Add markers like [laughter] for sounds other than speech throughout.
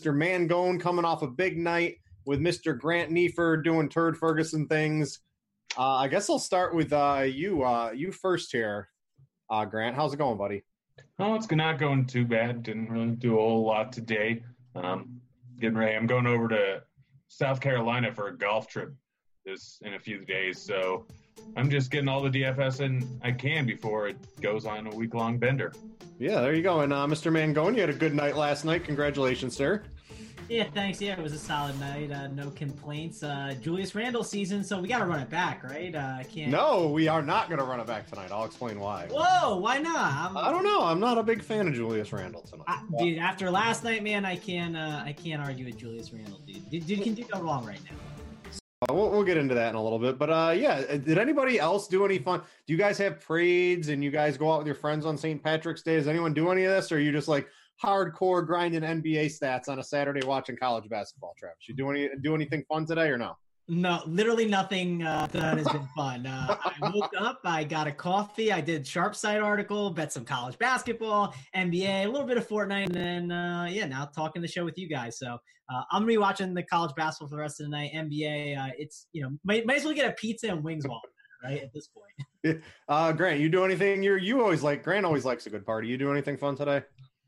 Mr. Mangone coming off a big night with Mr. Grant Neefer doing Turd Ferguson things. Uh, I guess I'll start with uh, you. Uh, you first here, uh, Grant. How's it going, buddy? Oh, it's not going too bad. Didn't really do a whole lot today. Um, getting ready. I'm going over to South Carolina for a golf trip this in a few days. So I'm just getting all the DFS in I can before it goes on a week long bender. Yeah, there you go. And uh, Mr. Mangone, you had a good night last night. Congratulations, sir. Yeah, thanks. Yeah, it was a solid night. Uh, no complaints. Uh, Julius Randle season, so we got to run it back, right? Uh, I can't. No, we are not going to run it back tonight. I'll explain why. Whoa, why not? I'm... I do not know. I'm not a big fan of Julius Randle tonight. I, dude, after last night, man, I can't. Uh, I can't argue with Julius Randle, dude. Dude, dude can do no wrong right now. Uh, we'll, we'll, get into that in a little bit, but uh, yeah. Uh, did anybody else do any fun? Do you guys have parades and you guys go out with your friends on St. Patrick's Day? Does anyone do any of this, or are you just like hardcore grinding NBA stats on a Saturday watching college basketball? Travis, you do any do anything fun today or no? No, literally nothing uh, that has been fun. Uh, I woke up, I got a coffee, I did sharp side article, bet some college basketball, NBA, a little bit of Fortnite, and then uh, yeah, now talking the show with you guys. So uh, I'm gonna be watching the college basketball for the rest of the night. NBA, uh, it's you know might, might as well get a pizza and wings while right at this point. [laughs] uh, Grant, you do anything? You you always like Grant always likes a good party. You do anything fun today?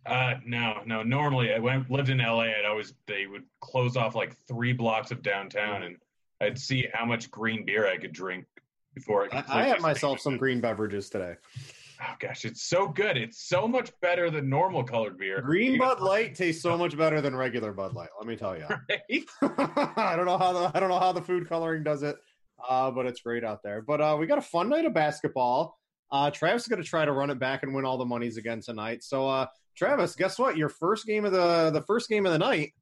Uh, no, no. Normally, when I lived in LA, I'd always they would close off like three blocks of downtown and I'd see how much green beer I could drink before I. I, I had myself some green beverages today. Oh gosh, it's so good. It's so much better than normal colored beer. Green [laughs] Bud Light tastes so much better than regular Bud Light. Let me tell you. [laughs] Right? [laughs] I don't know how the I don't know how the food coloring does it, uh, but it's great out there. But uh, we got a fun night of basketball. Uh, Travis is going to try to run it back and win all the monies again tonight. So, uh, Travis, guess what? Your first game of the the first game of the night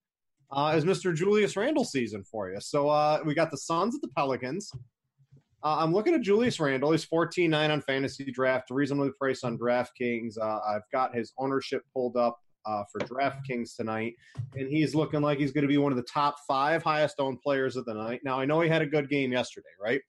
uh, is Mr. Julius Randle season for you. So uh, we got the Suns at the Pelicans. Uh, I'm looking at Julius Randle. He's 14 9 on fantasy draft, reasonably priced on DraftKings. Uh, I've got his ownership pulled up uh, for DraftKings tonight, and he's looking like he's going to be one of the top five highest owned players of the night. Now, I know he had a good game yesterday, right?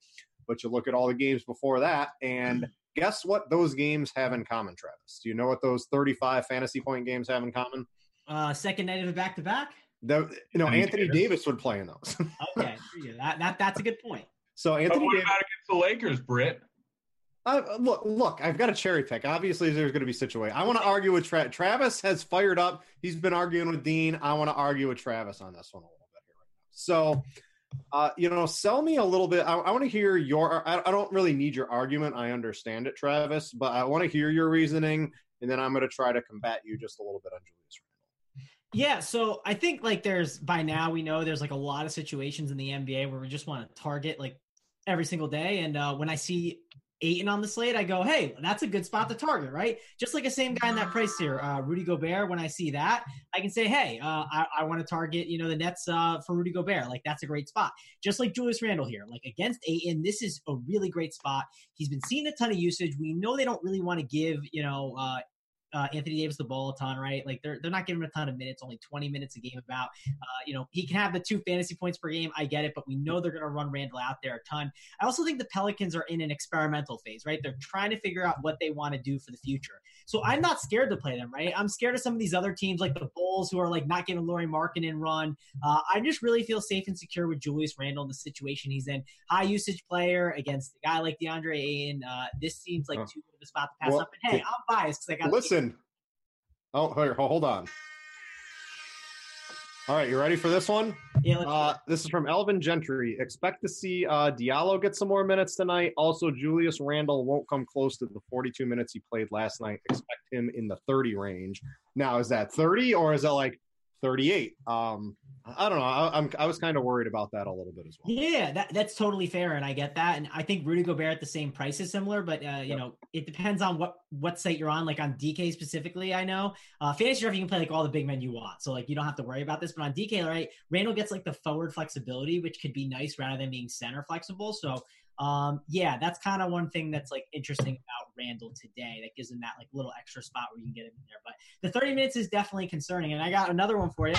But you look at all the games before that, and guess what those games have in common, Travis? Do you know what those 35 fantasy point games have in common? Uh, second night of a back to back? The, you know, Anthony, Anthony Davis. Davis. would play in those. [laughs] okay, that, that that's a good point. So Anthony, what Davis, about against the Lakers, Britt? Uh, look, look, I've got a cherry pick. Obviously, there's going to be situation. I want to argue with Tra- Travis. Has fired up. He's been arguing with Dean. I want to argue with Travis on this one a little bit here right now. So, uh, you know, sell me a little bit. I, I want to hear your. I, I, don't really need your argument. I understand it, Travis, but I want to hear your reasoning, and then I'm going to try to combat you just a little bit on Julius. Yeah, so I think like there's by now we know there's like a lot of situations in the NBA where we just want to target like every single day. And uh, when I see Ayton on the slate, I go, hey, that's a good spot to target, right? Just like a same guy in that price here, uh, Rudy Gobert. When I see that, I can say, hey, uh, I, I want to target, you know, the Nets uh, for Rudy Gobert. Like that's a great spot. Just like Julius Randle here, like against Ayton, this is a really great spot. He's been seeing a ton of usage. We know they don't really want to give, you know, uh, uh, Anthony Davis the ball a ton, right? Like they're they're not giving him a ton of minutes, only 20 minutes a game. About uh, you know he can have the two fantasy points per game. I get it, but we know they're going to run Randle out there a ton. I also think the Pelicans are in an experimental phase, right? They're trying to figure out what they want to do for the future. So I'm not scared to play them, right? I'm scared of some of these other teams like the Bulls who are like not getting giving Lauri Markkanen run. Uh, I just really feel safe and secure with Julius Randle in the situation he's in. High usage player against a guy like DeAndre Ayton. Uh, this seems like too good of a spot to pass well, up. And hey, I'm biased because I got listen. Oh, here, hold on. All right, you ready for this one? Yeah. Uh, this is from Alvin Gentry. Expect to see uh, Diallo get some more minutes tonight. Also, Julius Randle won't come close to the 42 minutes he played last night. Expect him in the 30 range. Now, is that 30 or is that like 38. Um, I don't know. I, am I was kind of worried about that a little bit as well. Yeah, that, that's totally fair, and I get that. And I think Rudy Gobert at the same price is similar, but uh, you yep. know, it depends on what what site you're on. Like on DK specifically, I know uh, fantasy draft you can play like all the big men you want, so like you don't have to worry about this. But on DK, right, Randle gets like the forward flexibility, which could be nice rather than being center flexible. So um, yeah, that's kind of one thing that's like interesting about Randle today. That gives him that like little extra spot where you can get him in there. But the 30 minutes is definitely concerning. And I got another one for you.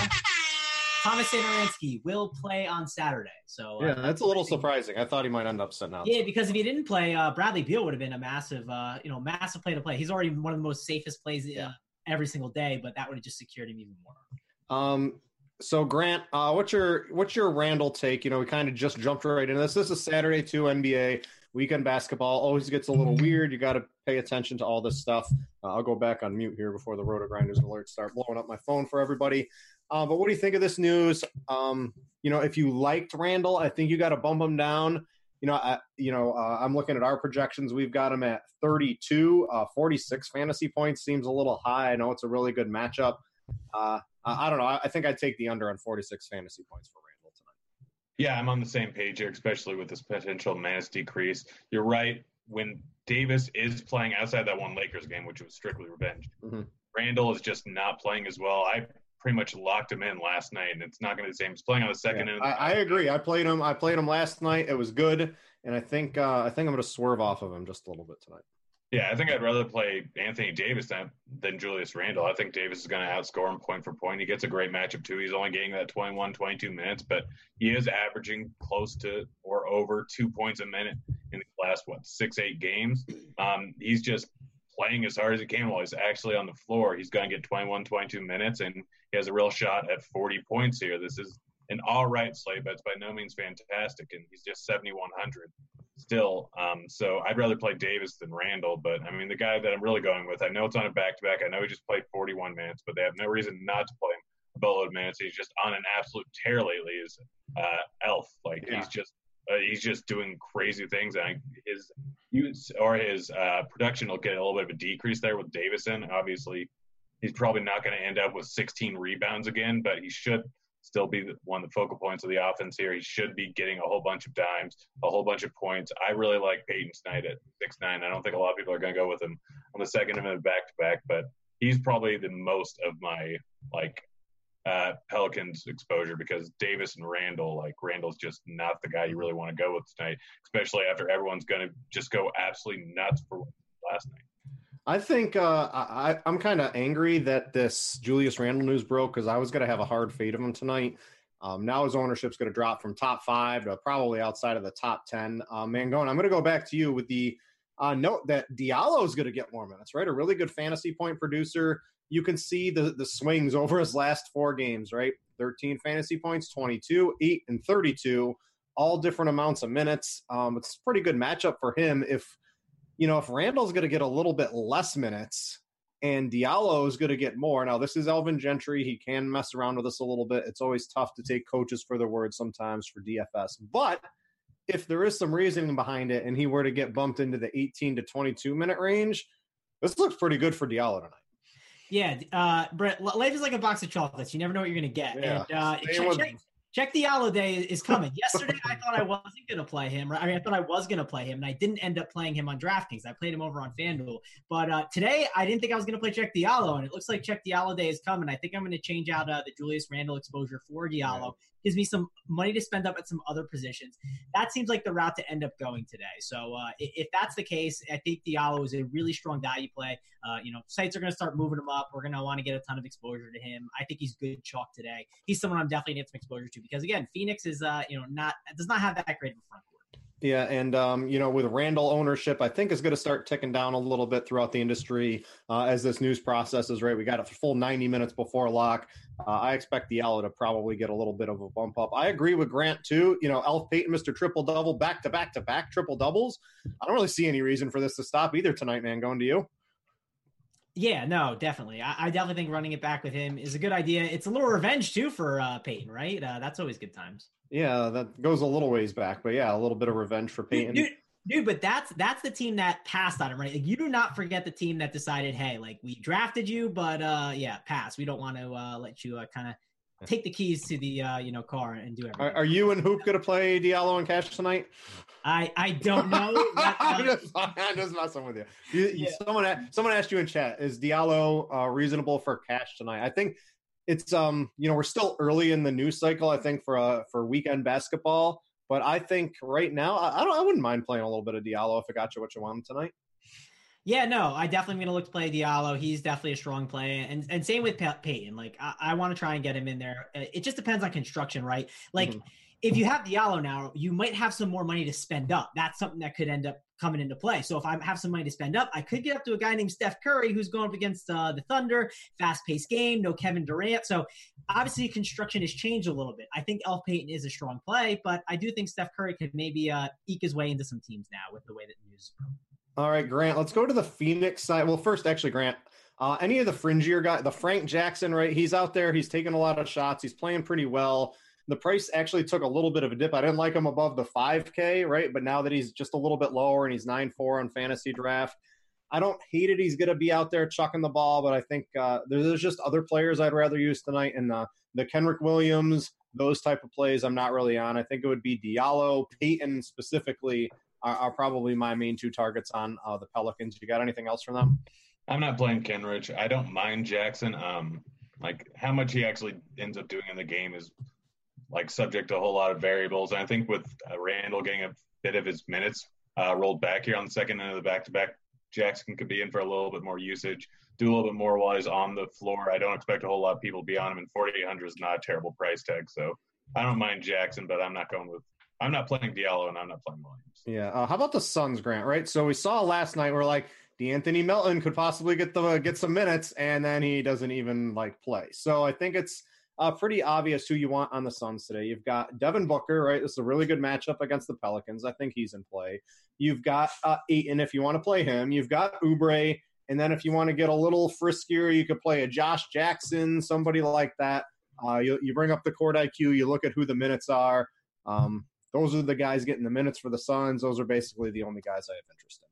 Thomas Satoransky will play on Saturday. So uh, yeah, uh, that's a little surprising. I thought he might end up sitting out. Yeah, because if he didn't play, uh, Bradley Beal would have been a massive, uh, you know, massive play to play. He's already one of the most safest plays uh, every single day, but that would have just secured him even more. Um, so Grant, uh, what's your what's your Randle take? You know, we kind of just jumped right into this. This is Saturday too, NBA weekend basketball always gets a little weird. You got to pay attention to all this stuff. Uh, I'll go back on mute here before the Roto Grinders alerts start blowing up my phone for everybody. Uh, but what do you think of this news? Um, you know, if you liked Randle, I think you got to bump him down. You know, I, you know, uh, I'm looking at our projections. We've got him at 32, uh, 46 fantasy points. Seems a little high. I know it's a really good matchup. Uh, I don't know. I, I think I'd take the under on 46 fantasy points for Randle tonight. Yeah, I'm on the same page here, especially with this potential mass decrease. You're right. When Davis is playing outside that one Lakers game, which was strictly revenge, mm-hmm. Randle is just not playing as well. I pretty much locked him in last night, and it's not going to be the same. He's playing on the second yeah, end. I, I, agree. I played him. I played him last night. It was good, and I think uh, I think I'm going to swerve off of him just a little bit tonight. Yeah, I think I'd rather play Anthony Davis than, than Julius Randle. I think Davis is going to outscore him point for point. He gets a great matchup, too. He's only getting that 21, 22 minutes, but he is averaging close to or over two points a minute in the last, what, six, eight games. Um, he's just playing as hard as he can while he's actually on the floor. He's going to get 21, 22 minutes, and he has a real shot at 40 points here. This is an all right slate, but it's by no means fantastic, and he's just 7,100 still. Um, so I'd rather play Davis than Randle. But I mean, the guy that I'm really going with, I know it's on a back to back. I know he just played 41 minutes, but they have no reason not to play him a boatload minutes. He's just on an absolute tear lately. Is uh, Elf like yeah. he's just uh, he's just doing crazy things. And his use or his uh, production will get a little bit of a decrease there with Davison. Obviously, he's probably not going to end up with 16 rebounds again, but he should still be one of the focal points of the offense here. He should be getting a whole bunch of dimes, a whole bunch of points. I really like Peyton Snight at six nine. I don't think a lot of people are going to go with him on the second of back to back, but he's probably the most of my like uh, Pelicans exposure because Davis and Randle, like Randle's just not the guy you really want to go with tonight, especially after everyone's going to just go absolutely nuts for last night. I think uh, I, I'm kind of angry that this Julius Randle news broke because I was going to have a hard fade of him tonight. Um, now his ownership's going to drop from top five to probably outside of the top 10. Uh, Mangone, I'm going to go back to you with the uh, note that Diallo is going to get more minutes, right? A really good fantasy point producer. You can see the, the swings [laughs] over his last four games, right? 13 fantasy points, 22, 8, and 32, all different amounts of minutes. Um, it's a pretty good matchup for him if you know, if Randle's going to get a little bit less minutes and Diallo is going to get more. Now, this is Alvin Gentry. He can mess around with us a little bit. It's always tough to take coaches for their word sometimes for DFS. But if there is some reasoning behind it and he were to get bumped into the 18 to 22 minute range, this looks pretty good for Diallo tonight. Yeah, uh, Brett, life is like a box of chocolates. You never know what you're going to get. Yeah. And, uh, check, check, Cheick Diallo Day is coming. [laughs] Yesterday, I thought I wasn't going to play him. I mean, I thought I was going to play him, and I didn't end up playing him on DraftKings. I played him over on FanDuel. But uh, today, I didn't think I was going to play Cheick Diallo, and it looks like Cheick Diallo Day is coming. I think I'm going to change out uh, the Julius Randle exposure for Diallo gives me some money to spend up at some other positions. That seems like the route to end up going today. So uh, if that's the case, I think Diallo is a really strong value play. Uh, you know, sites are going to start moving him up. We're going to want to get a ton of exposure to him. I think he's good chalk today. He's someone I'm definitely getting some exposure to because again, Phoenix is uh, you know not does not have that great of a front. Yeah, and um, you know, with Randle ownership, I think is going to start ticking down a little bit throughout the industry uh, as this news processes. Right, we got a full ninety minutes before lock. Uh, I expect the Diallo to probably get a little bit of a bump up. I agree with Grant too. You know, Elf Payton, Mister Triple Double, back to back to back triple doubles. I don't really see any reason for this to stop either tonight, man. Going to you. Yeah, no, definitely. I, I, definitely think running it back with him is a good idea. It's a little revenge too for uh, Payton, right? Uh, that's always good times. Yeah, that goes a little ways back, but yeah, a little bit of revenge for Payton. Dude, dude, but that's that's the team that passed on him, right? Like, you do not forget the team that decided, hey, like we drafted you, but uh, yeah, pass. We don't want to uh, let you uh, kind of take the keys to the uh, you know car and do everything. Are, are you and Hoop going to play Diallo and Cash tonight? I I don't know. [laughs] That, I'm, just, [laughs] I'm just messing with you. you, you yeah. Someone someone asked you in chat: Is Diallo uh, reasonable for cash tonight? I think it's um you know we're still early in the news cycle. I think for uh, for weekend basketball, but I think right now I, I don't I wouldn't mind playing a little bit of Diallo if it got you what you want tonight. Yeah, no, I definitely am going to look to play Diallo. He's definitely a strong play, and and same with Payton. Like I, I want to try and get him in there. It just depends on construction, right? Like mm-hmm. If you have the Diallo now, you might have some more money to spend up. That's something that could end up coming into play. So if I have some money to spend up, I could get up to a guy named Steph Curry who's going up against uh, the Thunder, fast paced game, no Kevin Durant. So obviously construction has changed a little bit. I think Elf Payton is a strong play, but I do think Steph Curry could maybe uh, eke his way into some teams now with the way that news. All right, Grant, let's go to the Phoenix side. Well, first, actually, Grant, uh, any of the fringier guy, the Frank Jackson, right? He's out there. He's taking a lot of shots. He's playing pretty well. The price actually took a little bit of a dip. I didn't like him above the 5K, right? But now that he's just a little bit lower and he's 9 4 on fantasy draft, I don't hate it. He's going to be out there chucking the ball, but I think uh, there's just other players I'd rather use tonight. And the, the Kenrich Williams, those type of plays, I'm not really on. I think it would be Diallo, Payton specifically are, are probably my main two targets on uh, the Pelicans. You got anything else from them? I'm not playing Kenrich. I don't mind Jackson. Um, like how much he actually ends up doing in the game is like subject to a whole lot of variables. And I think with uh, Randle getting a bit of his minutes uh, rolled back here on the second end of the back to back, Jackson could be in for a little bit more usage, do a little bit more while he's on the floor. I don't expect a whole lot of people to be on him, and 4,800 is not a terrible price tag. So I don't mind Jackson, but I'm not going with I'm not playing Diallo and I'm not playing Williams. Yeah. Uh, how about the Suns, Grant? Right. So we saw last night. We're like, De'Anthony Melton could possibly get the get some minutes, and then he doesn't even like play. So I think it's uh, pretty obvious who you want on the Suns today. You've got Devin Booker, right? This is a really good matchup against the Pelicans. I think he's in play. You've got uh, Ayton if you want to play him. You've got Oubre, and then if you want to get a little friskier, you could play a Josh Jackson, somebody like that. Uh, you, you bring up the court IQ. You look at who the minutes are. Um, those are the guys getting the minutes for the Suns. Those are basically the only guys I have interest in.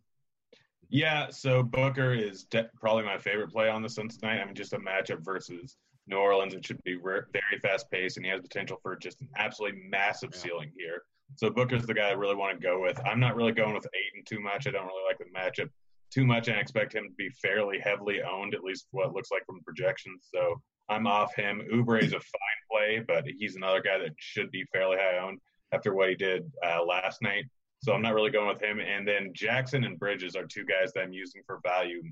Yeah, so Booker is de- probably my favorite play on the Suns tonight. I mean, just a matchup versus New Orleans. It should be very fast paced, and he has potential for just an absolutely massive yeah. ceiling here. So Booker's the guy I really want to go with. I'm not really going with Ayton too much. I don't really like the matchup too much, and I expect him to be fairly heavily owned, at least what it looks like from projections. So I'm off him. Oubre is a fine play, but he's another guy that should be fairly high owned after what he did uh, last night. So I'm not really going with him. And then Jackson and Bridges are two guys that I'm using for value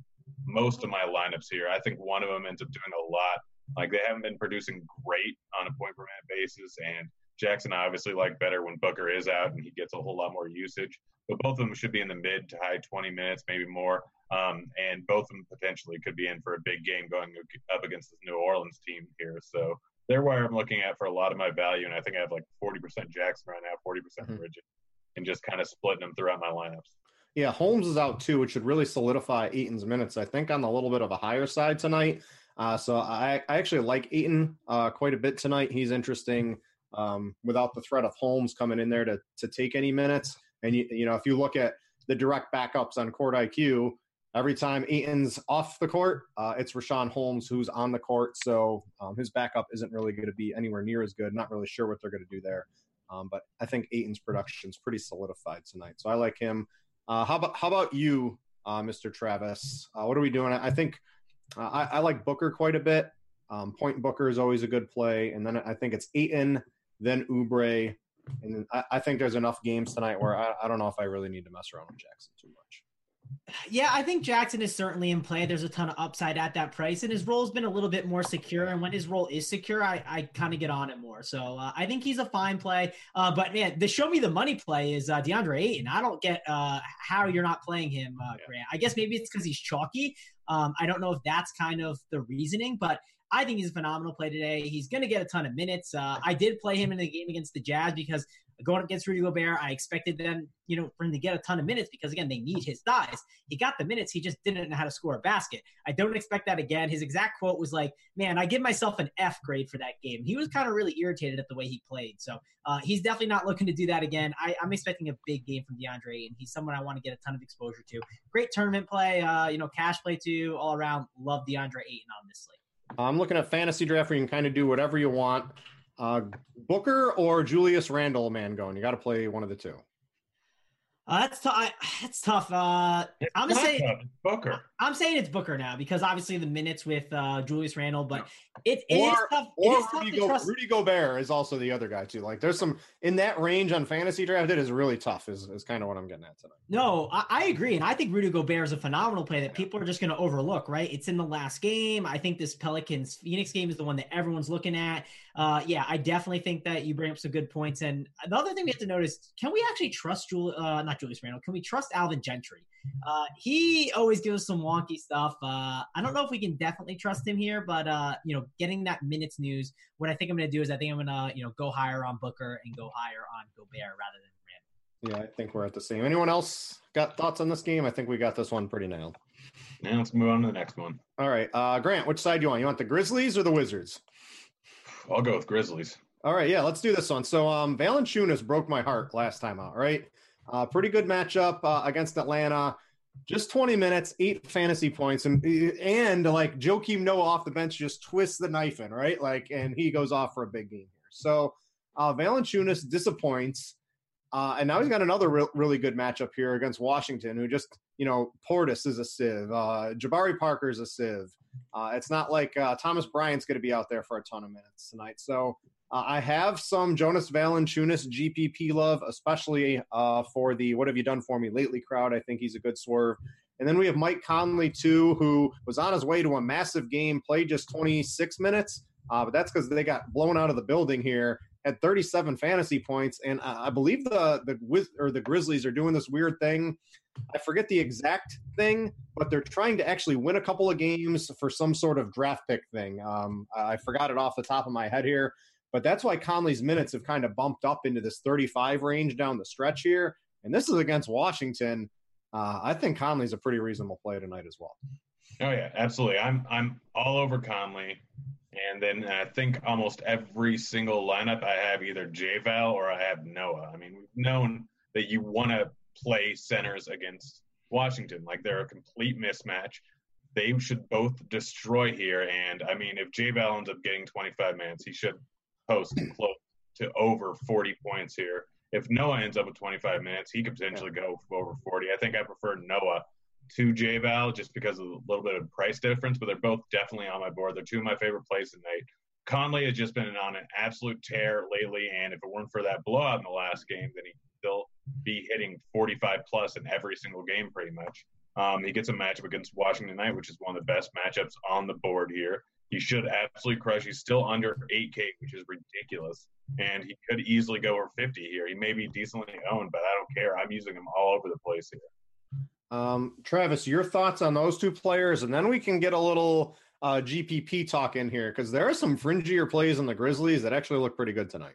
most of my lineups here. I think one of them ends up doing a lot. Like they haven't been producing great on a point per minute basis, and Jackson I obviously like better when Booker is out and he gets a whole lot more usage. But both of them should be in the mid to high 20 minutes, maybe more. Um, and both of them potentially could be in for a big game going up against this New Orleans team here. So they're where I'm looking at for a lot of my value, and I think I have like 40% Jackson right now, 40% mm-hmm. Rigid, and just kind of splitting them throughout my lineups. Yeah, Holmes is out too, which should really solidify Eaton's minutes. I think on a little bit of a higher side tonight. Uh, so I, I actually like Ayton uh, quite a bit tonight. He's interesting um, without the threat of Holmes coming in there to to take any minutes. And you, you know, if you look at the direct backups on Court IQ, every time Ayton's off the court, uh, it's Richaun Holmes who's on the court. So um, his backup isn't really going to be anywhere near as good. Not really sure what they're going to do there. Um, but I think production is pretty solidified tonight. So I like him. Uh, how about how about you, uh, Mr. Travis? Uh, what are we doing? I think uh, I, I, like Booker quite a bit. Um, point Booker is always a good play, and then I think it's Ayton, then Oubre, and I, I think there's enough games tonight where I, I don't know if I really need to mess around with Jackson too much. Yeah, I think Jackson is certainly in play. There's a ton of upside at that price, and his role's been a little bit more secure. And when his role is secure, I, I kind of get on it more. So uh, I think he's a fine play. Uh, but man, the show me the money play is uh, DeAndre Ayton. I don't get uh, how you're not playing him, uh, Grant. I guess maybe it's because he's chalky. Um, I don't know if that's kind of the reasoning, but I think he's a phenomenal play today. He's going to get a ton of minutes. Uh, I did play him in the game against the Jazz because going against Rudy Gobert, I expected them, you know, for him to get a ton of minutes because again, they need his thighs. He got the minutes, he just didn't know how to score a basket. I don't expect that again. His exact quote was like, "Man, I give myself an F grade for that game." He was kind of really irritated at the way he played. So uh, he's definitely not looking to do that again. I, am expecting a big game from DeAndre, and he's someone I want to get a ton of exposure to. Great tournament play, uh, you know, cash play too, all around. Love DeAndre Ayton on this slate. I'm looking at fantasy draft where you can kind of do whatever you want. Uh, Booker or Julius Randle man, going. You got to play one of the two. Uh, that's tough. [sighs] That's tough. Uh, I'm saying tough. Booker. I'm saying it's Booker now because obviously the minutes with uh, Julius Randle, but it, it or, is tough. Or it is Rudy, tough Go, trust- Rudy Gobert is also the other guy too. Like there's some in that range on fantasy draft. It is really tough. Is is kind of what I'm getting at tonight. No, I, I, agree, and I think Rudy Gobert is a phenomenal play that people are just going to overlook. Right? It's in the last game. I think this Pelicans Phoenix game is the one that everyone's looking at. Uh, yeah, I definitely think that you bring up some good points. And the other thing we have to notice: can we actually trust Jul- uh, not Julius Randle? Can we trust Alvin Gentry? Uh, he always gives some wonky stuff. Uh, I don't know if we can definitely trust him here, but uh, you know, getting that minutes news, what I think I'm going to do is I think I'm going to you know go higher on Booker and go higher on Gobert rather than Randle. Yeah, I think we're at the same. Anyone else got thoughts on this game? I think we got this one pretty nailed. Now let's move on to the next one. All right, uh, Grant, which side do you want? You want the Grizzlies or the Wizards? I'll go with Grizzlies. All right, yeah, let's do this one. So, um, Valanciunas broke my heart last time out, right? Uh, pretty good matchup uh, against Atlanta. Just 20 minutes, eight fantasy points, and and like Joakim Noah off the bench just twists the knife in, right? Like, and he goes off for a big game here. So, uh, Valanciunas disappoints, uh, and now he's got another re- really good matchup here against Washington, who just you know Portis is a sieve, uh, Jabari Parker is a sieve. Uh, it's not like uh, Thomas Bryant's going to be out there for a ton of minutes tonight. So uh, I have some Jonas Valanciunas GPP love, especially uh, for the "What have you done for me lately?" crowd. I think he's a good swerve. And then we have Mike Conley too, who was on his way to a massive game, played just 26 minutes, uh, but that's because they got blown out of the building here. Had 37 fantasy points, and I believe the the or the Grizzlies are doing this weird thing. I forget the exact thing, but they're trying to actually win a couple of games for some sort of draft pick thing. Um, I forgot it off the top of my head here, but that's why Conley's minutes have kind of bumped up into this 35 range down the stretch here. And this is against Washington. Uh, I think Conley's a pretty reasonable play tonight as well. Oh yeah, absolutely. I'm I'm all over Conley, and then I think almost every single lineup I have either JVal or I have Noah. I mean, we've known that you want to play centers against Washington. Like they're a complete mismatch. They should both destroy here. And I mean, if JVal ends up getting 25 minutes, he should post hmm. close to over 40 points here. If Noah ends up with 25 minutes, he could potentially go over 40. I think I prefer Noah to JVal just because of a little bit of price difference, but they're both definitely on my board. They're two of my favorite plays tonight. Conley has just been on an absolute tear lately, and if it weren't for that blowout in the last game, then he still be hitting 45 plus in every single game, pretty much. Um, he gets a matchup against Washington tonight, which is one of the best matchups on the board here. He should absolutely crush. He's still under 8K, which is ridiculous. And he could easily go over 50 here. He may be decently owned, but I don't care. I'm using him all over the place here. Um, Travis, your thoughts on those two players, and then we can get a little uh, GPP talk in here because there are some fringier plays in the Grizzlies that actually look pretty good tonight.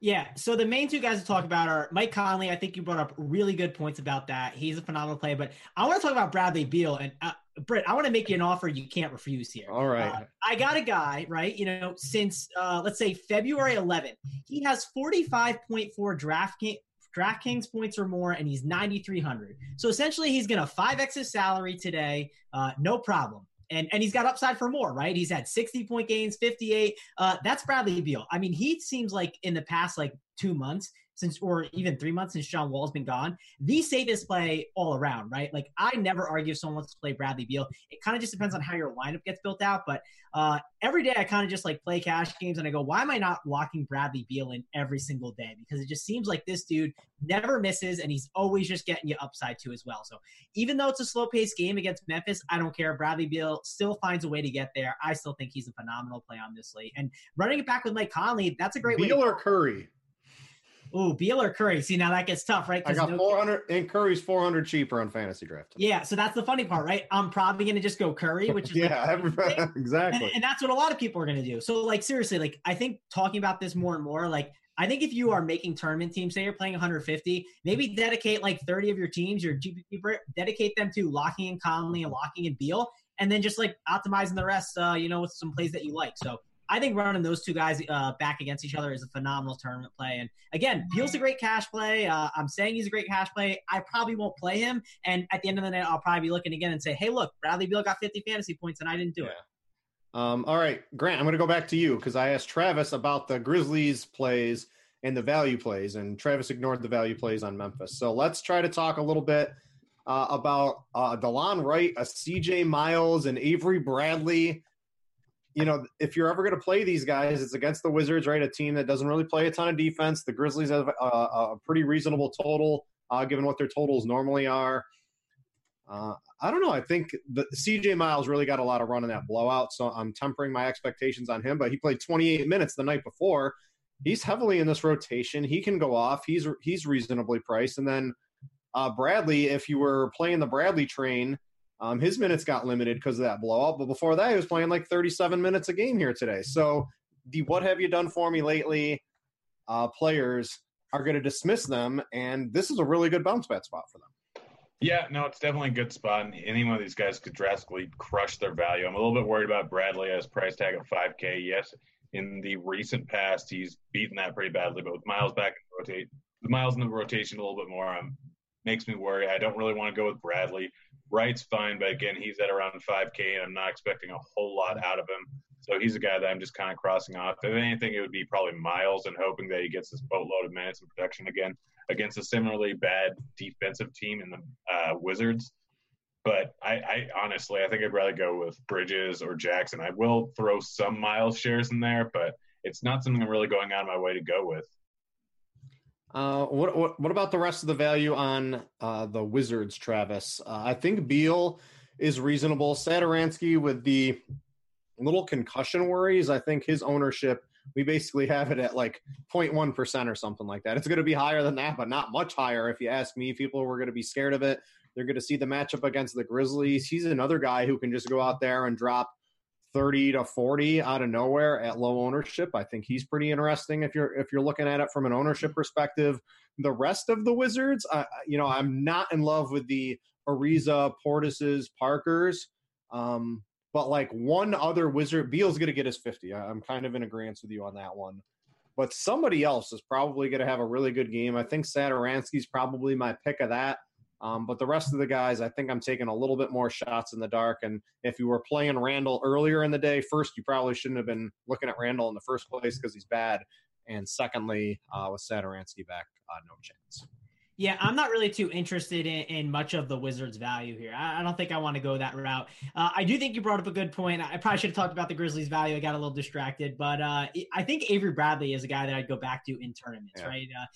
Yeah. So the main two guys to talk about are Mike Conley. I think you brought up really good points about that. He's a phenomenal player. But I want to talk about Bradley Beal. And uh, Britt, I want to make you an offer you can't refuse here. All right. Uh, I got a guy, right? You know, since uh, let's say February 11th, he has 45.4 draft game. DraftKings points or more, and he's 9,300. So essentially, he's going to 5x his salary today, uh, no problem and and he's got upside for more, right? He's had 60 point gains, 58. Uh, that's Bradley Beal. I mean, he seems like in the past like two months since, or even three months since John Wall's been gone, the safest play all around, right? Like I never argue if someone wants to play Bradley Beal. It kind of just depends on how your lineup gets built out. But uh, every day I kind of just like play cash games and I go, why am I not locking Bradley Beal in every single day? Because it just seems like this dude never misses and he's always just getting you upside too as well. So even though it's a slow paced game against Memphis, I don't care. Bradley Beal still finds a way to get there. I still think he's a phenomenal play on this slate. And running it back with Mike Conley, that's a great Beal way. or Curry? Oh, Beal or Curry? See, now that gets tough, right? I got no, 400, and Curry's 400 cheaper on fantasy draft. Yeah, so that's the funny part, right? I'm probably going to just go Curry, [laughs] which is yeah, like, [laughs] exactly. And, and that's what a lot of people are going to do. So, like, seriously, like, I think talking about this more and more, like, I think if you are making tournament teams, say you're playing 150, maybe dedicate like 30 of your teams, your GPP, dedicate them to locking in Conley and locking in Beal, and then just like optimizing the rest, uh, you know, with some plays that you like. So I think running those two guys uh, back against each other is a phenomenal tournament play. And again, Beal's a great cash play. Uh, I'm saying he's a great cash play. I probably won't play him. And at the end of the night, I'll probably be looking again and say, hey, look, Bradley Beal got 50 fantasy points and I didn't do yeah. it. Um, all right, Grant, I'm going to go back to you because I asked Travis about the Grizzlies plays and the value plays, and Travis ignored the value plays on Memphis. So let's try to talk a little bit uh, about uh, Delon Wright, a CJ Miles, and Avery Bradley. You know, if you're ever going to play these guys, it's against the Wizards, right? A team that doesn't really play a ton of defense. The Grizzlies have a, a pretty reasonable total, uh, given what their totals normally are. Uh, I don't know. I think the CJ Miles really got a lot of run in that blowout, so I'm tempering my expectations on him. But he played 28 minutes the night before. He's heavily in this rotation. He can go off. He's he's reasonably priced, and then uh, Bradley, if you were playing the Bradley train, um, his minutes got limited because of that blowout. But before that, he was playing like 37 minutes a game here today. So the what have you done for me lately uh, players are going to dismiss them, and this is a really good bounce back spot for them. Yeah, no, it's definitely a good spot. And any one of these guys could drastically crush their value. I'm a little bit worried about Bradley as price tag at 5K. Yes, in the recent past, he's beaten that pretty badly, but with Miles back in rotate, Miles in the rotation a little bit more, I'm makes me worry. I don't really want to go with Bradley. Wright's fine, but again, he's at around 5K, and I'm not expecting a whole lot out of him. So he's a guy that I'm just kind of crossing off. If anything, it would be probably Miles and hoping that he gets this boatload of minutes and production again against a similarly bad defensive team in the uh, Wizards. But I, I, honestly, I think I'd rather go with Bridges or Jackson. I will throw some Miles shares in there, but it's not something I'm really going out of my way to go with. Uh, what, what, what about the rest of the value on uh, the Wizards, Travis? Uh, I think Beal is reasonable. Satoransky with the little concussion worries. I think his ownership we basically have it at like 0.1 percent or something like that. It's going to be higher than that, but not much higher. If you ask me, people were going to be scared of it. They're going to see the matchup against the Grizzlies. He's another guy who can just go out there and drop 30 to 40 out of nowhere at low ownership. I think he's pretty interesting if you're if you're looking at it from an ownership perspective. The rest of the Wizards, you know, I'm not in love with the Ariza, Portis's, Parkers. Um, but like one other Wizard, Beal's going to get his 50. I'm kind of in agreement with you on that one. But somebody else is probably going to have a really good game. I think Satoransky's probably my pick of that. Um, but the rest of the guys, I think I'm taking a little bit more shots in the dark. And if you were playing Randle earlier in the day, first, you probably shouldn't have been looking at Randle in the first place because he's bad. And secondly, uh, with Satoransky back, uh, no chance. Yeah, I'm not really too interested in, in much of the Wizards' value here. I, I don't think I want to go that route. Uh, I do think you brought up a good point. I probably should have talked about the Grizzlies' value. I got a little distracted, but uh, I think Avery Bradley is a guy that I'd go back to in tournaments, yeah. right? Uh,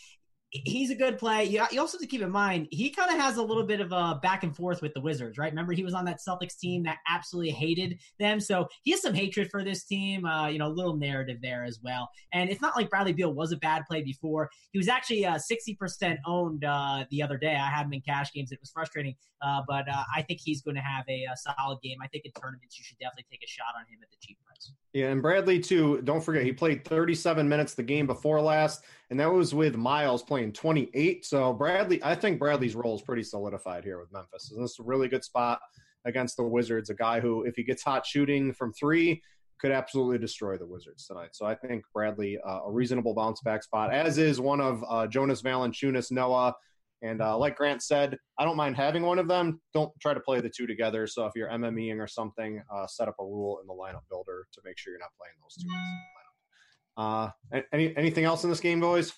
he's a good play. You, you also have to keep in mind he kind of has a little bit of a back and forth with the Wizards, right? Remember he was on that Celtics team that absolutely hated them, so he has some hatred for this team. Uh, you know, a little narrative there as well. And it's not like Bradley Beal was a bad play before. He was actually uh, sixty percent owned uh, the other day. I had him in cash games. It was frustrating, uh, but uh, I think he's going to have a, a solid game. I think in tournaments you should definitely take a shot on him at the cheap price. Yeah, and Bradley too. Don't forget he played 37 minutes the game before last, and that was with Miles playing 28. So Bradley, I think Bradley's role is pretty solidified here with Memphis. And this is a really good spot against the Wizards. A guy who, if he gets hot shooting from three, could absolutely destroy the Wizards tonight. So I think Bradley uh, a reasonable bounce back spot, as is one of uh, Jonas Valanciunas, Noah, and uh, like Grant said, I don't mind having one of them. Don't try to play the two together. So if you're MMEing or something, uh, set up a rule in the lineup builder to make sure you're not playing those two. Uh, any anything else in this game, boys?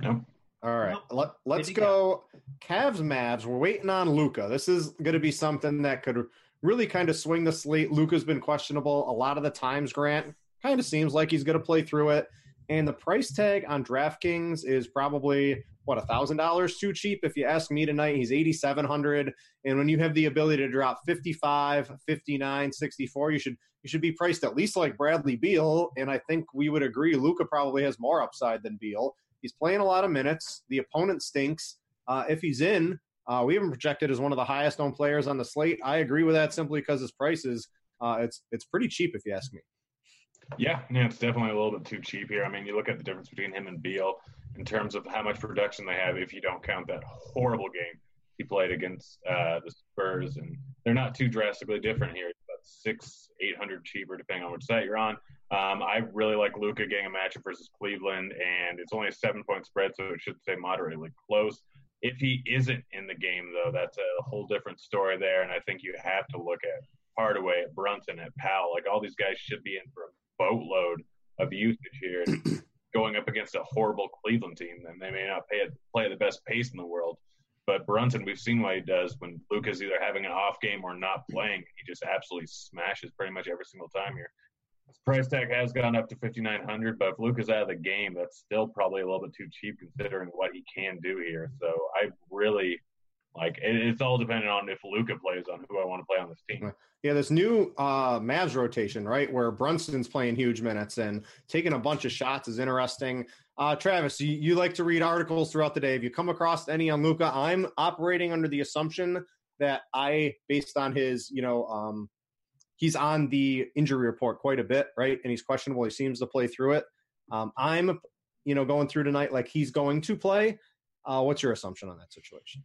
No. All right, Let, let's go. Cavs Mavs. We're waiting on Luka. This is going to be something that could really kind of swing the slate. Luka's been questionable a lot of the times. Grant kind of seems like he's going to play through it. And the price tag on DraftKings is probably what thousand dollars too cheap? If you ask me tonight he's 8700 and when you have the ability to drop 55 59 64 you should you should be priced at least like bradley beal. And i think we would agree Luka probably has more upside than beal. He's playing a lot of minutes. The opponent stinks. Uh, if he's in uh, we haven't projected as one of the highest owned players on the slate. I agree with that simply because his price is uh, it's it's pretty cheap if you ask me yeah, yeah, it's definitely a little bit too cheap here. I mean, you look at the difference between him and Beal in terms of how much production they have if you don't count that horrible game he played against uh, the Spurs. And they're not too drastically different here. It's about six, eight hundred cheaper depending on which site you're on. Um, I really like Luka getting a matchup versus Cleveland, and it's only a seven point spread, so it should stay moderately close. If he isn't in the game, though, that's a whole different story there, and I think you have to look at Hardaway, at Brunson, at Powell. Like all these guys should be in for a boatload of usage here. [clears throat] going up against a horrible Cleveland team, and they may not pay it, play at the best pace in the world. But Brunson, we've seen what he does when Luka's either having an off game or not playing. He just absolutely smashes pretty much every single time here. His price tag has gone up to fifty nine hundred, but if Luka's out of the game, that's still probably a little bit too cheap considering what he can do here. So I really like it's all dependent on if Luka plays on who I want to play on this team. Yeah, this new uh, Mavs rotation, right, where Brunson's playing huge minutes and taking a bunch of shots is interesting. Uh, Travis, you, you like to read articles throughout the day. If you come across any on Luka, I'm operating under the assumption that I, based on his, you know, um, he's on the injury report quite a bit, right, and he's questionable. He seems to play through it. Um, I'm, you know, going through tonight like he's going to play. Uh, what's your assumption on that situation?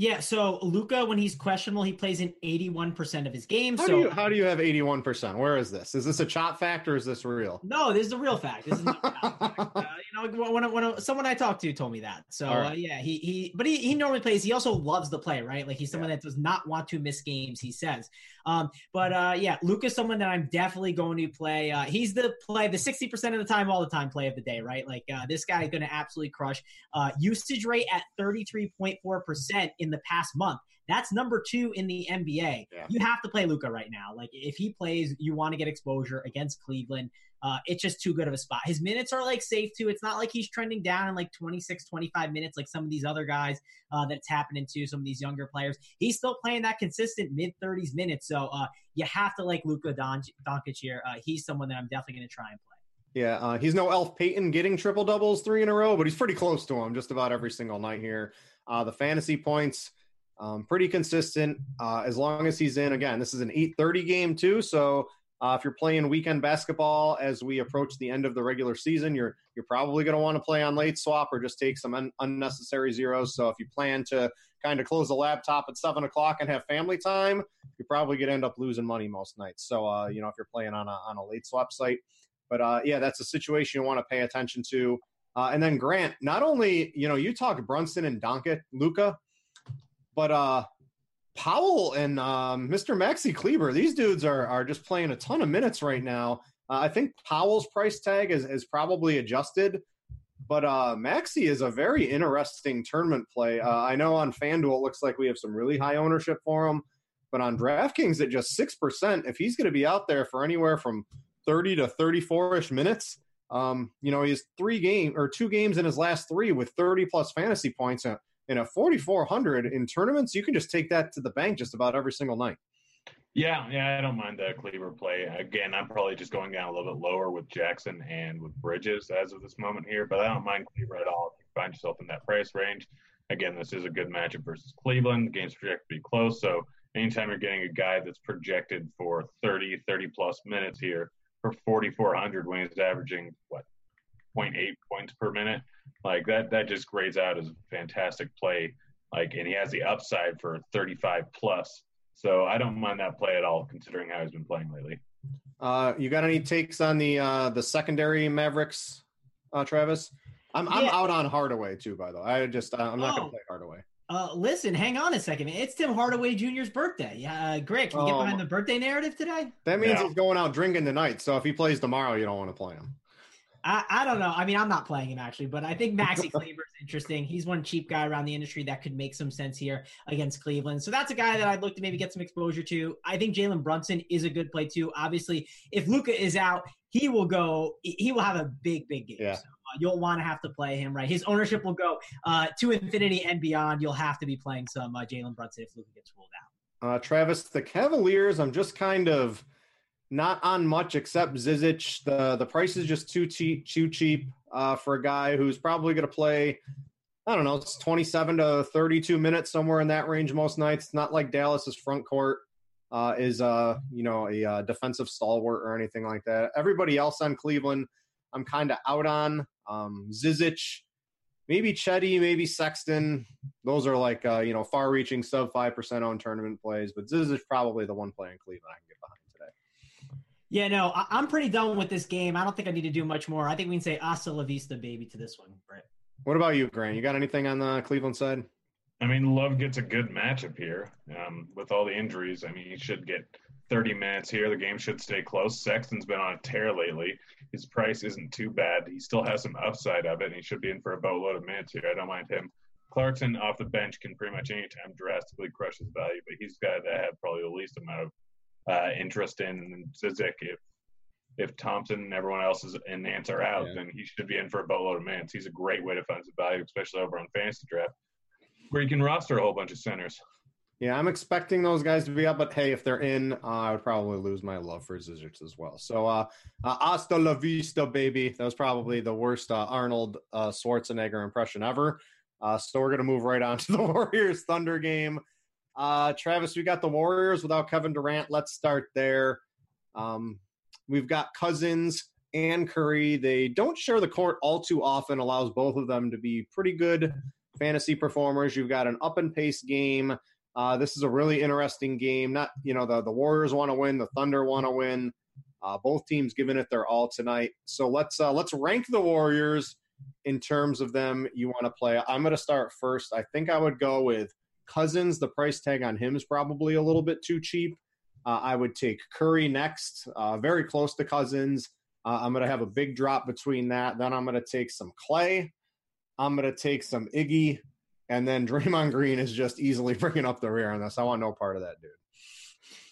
Yeah, so Luka, when he's questionable, he plays in 81% of his games. How, so do you, how do you have 81%? Where is this? Is this a chop fact or is this real? No, this is a real fact. This is not uh, [laughs] you know, when, when someone I talked to told me that. So right. uh, yeah, he he, but he he normally plays. He also loves the play, right? Like he's someone yeah. that does not want to miss games. He says. Um, but uh, yeah, Luka's someone that I'm definitely going to play. Uh, he's the play, the 60% of the time, all the time play of the day, right? Like uh, this guy is going to absolutely crush. Uh, usage rate at 33.4% in the past month. That's number two in the NBA. Yeah. You have to play Luka right now. Like if he plays, you want to get exposure against Cleveland. Uh, it's just too good of a spot. His minutes are like safe too. It's not like he's trending down in like 26, 25 minutes like some of these other guys uh, that's happening to some of these younger players. He's still playing that consistent mid 30s minutes. So uh, you have to like Luka Don- Doncic here. Uh, he's someone that I'm definitely going to try and play. Yeah, uh, he's no Elf Payton getting triple doubles three in a row, but he's pretty close to him just about every single night here. Uh, the fantasy points, um, pretty consistent uh, as long as he's in. Again, this is an 8:30 game too, so uh, if you're playing weekend basketball as we approach the end of the regular season, you're you're probably going to want to play on late swap or just take some un- unnecessary zeros. So if you plan to kind of close the laptop at seven o'clock and have family time, you're probably going to end up losing money most nights. So uh, you know if you're playing on a on a late swap site, but uh, yeah, that's a situation you want to pay attention to. Uh, and then Grant, not only you know you talk Brunson and Doncic, Luka, but uh, Powell and um, Mr. Maxi Kleber, these dudes are are just playing a ton of minutes right now. Uh, I think Powell's price tag is, is probably adjusted, but uh, Maxi is a very interesting tournament play. Uh, I know on FanDuel it looks like we have some really high ownership for him, but on DraftKings at just six percent, if he's going to be out there for anywhere from thirty to thirty-four ish minutes, um, you know, he's three game or two games in his last three with thirty plus fantasy points in a 4400 in tournaments, you can just take that to the bank just about every single night. Yeah, yeah, I don't mind the Kleber play. Again, I'm probably just going down a little bit lower with Jackson and with Bridges as of this moment here, but I don't mind Kleber at all. If you find yourself in that price range, again, this is a good matchup versus Cleveland. The game's projected to be close, so anytime you're getting a guy that's projected for 30, 30 plus minutes here for 4,400 when he's averaging what 0.8 points per minute. Like that, that just grades out as a fantastic play. Like, and he has the upside for 35 plus. So I don't mind that play at all, considering how he's been playing lately. Uh, you got any takes on the uh, the secondary Mavericks, uh, Travis? I'm. I'm out on Hardaway too. By the way, I just I'm not oh. gonna play Hardaway. Uh, listen, hang on a second. It's Tim Hardaway Jr.'s birthday. Yeah, uh, Greg, can you get behind um, the birthday narrative today? That means yeah. he's going out drinking tonight. So if he plays tomorrow, you don't want to play him. I, I don't know. I mean, I'm not playing him actually, but I think Maxi [laughs] Kleber is interesting. He's one cheap guy around the industry that could make some sense here against Cleveland. So that's a guy that I'd look to maybe get some exposure to. I think Jalen Brunson is a good play too. Obviously, if Luka is out, he will go. He will have a big, big game. Yeah. So, uh, you'll want to have to play him right. His ownership will go uh, to infinity and beyond. You'll have to be playing some uh, Jalen Brunson if Luka gets ruled out. Uh, Travis, the Cavaliers. I'm just kind of not on much except Zizic. The the price is just too cheap, too cheap uh, for a guy who's probably going to play. I don't know, it's 27 to 32 minutes somewhere in that range most nights. Not like Dallas's front court uh, is uh, you know a uh, defensive stalwart or anything like that. Everybody else on Cleveland, I'm kind of out on. Um, Zizic, maybe Cedi, maybe Sexton. Those are like uh, you know far-reaching sub five percent on tournament plays, but Zizic is probably the one play in Cleveland I can get behind. Yeah, no, I- am pretty done with this game. I don't think I need to do much more. I think we can say hasta la vista, baby, to this one, Brett. What about you, Grant? You got anything on the Cleveland side? I mean, Love gets a good matchup here um, with all the injuries. I mean, he should get 30 minutes here. The game should stay close. Sexton's been on a tear lately. His price isn't too bad. He still has some upside of it, and he should be in for a boatload of minutes here. I don't mind him. Clarkson off the bench can pretty much anytime drastically crush his value, but he's got to have probably the least amount of uh, interest in. And Zizic, if if Thompson and everyone else is and Nance are out, yeah. then he should be in for a boatload of minutes. He's a great way to find some value, especially over on fantasy draft, where you can roster a whole bunch of centers. Yeah, I'm expecting those guys to be up, but hey, if they're in, uh, I would probably lose my love for Zizic as well. So, uh, uh, hasta la vista, baby. That was probably the worst uh, Arnold uh, Schwarzenegger impression ever. Uh, so we're gonna move right on [laughs] to the Warriors Thunder game. Uh, Travis, we got the Warriors without Kevin Durant. Let's start there. Um, we've got Cousins and Curry. They don't share the court all too often. Allows both of them to be pretty good fantasy performers. You've got an up and pace game. Uh, this is a really interesting game. Not you know the the Warriors want to win, the Thunder want to win. Uh, both teams giving it their all tonight. So let's uh, let's rank the Warriors in terms of them you want to play. I'm going to start first. I think I would go with Cousins. The price tag on him is probably a little bit too cheap. Uh, I would take Curry next, uh, very close to Cousins. Uh, I'm going to have a big drop between that. Then I'm going to take some Klay. I'm going to take some Iggy. And then [laughs] Draymond Green is just easily bringing up the rear on this. I want no part of that dude.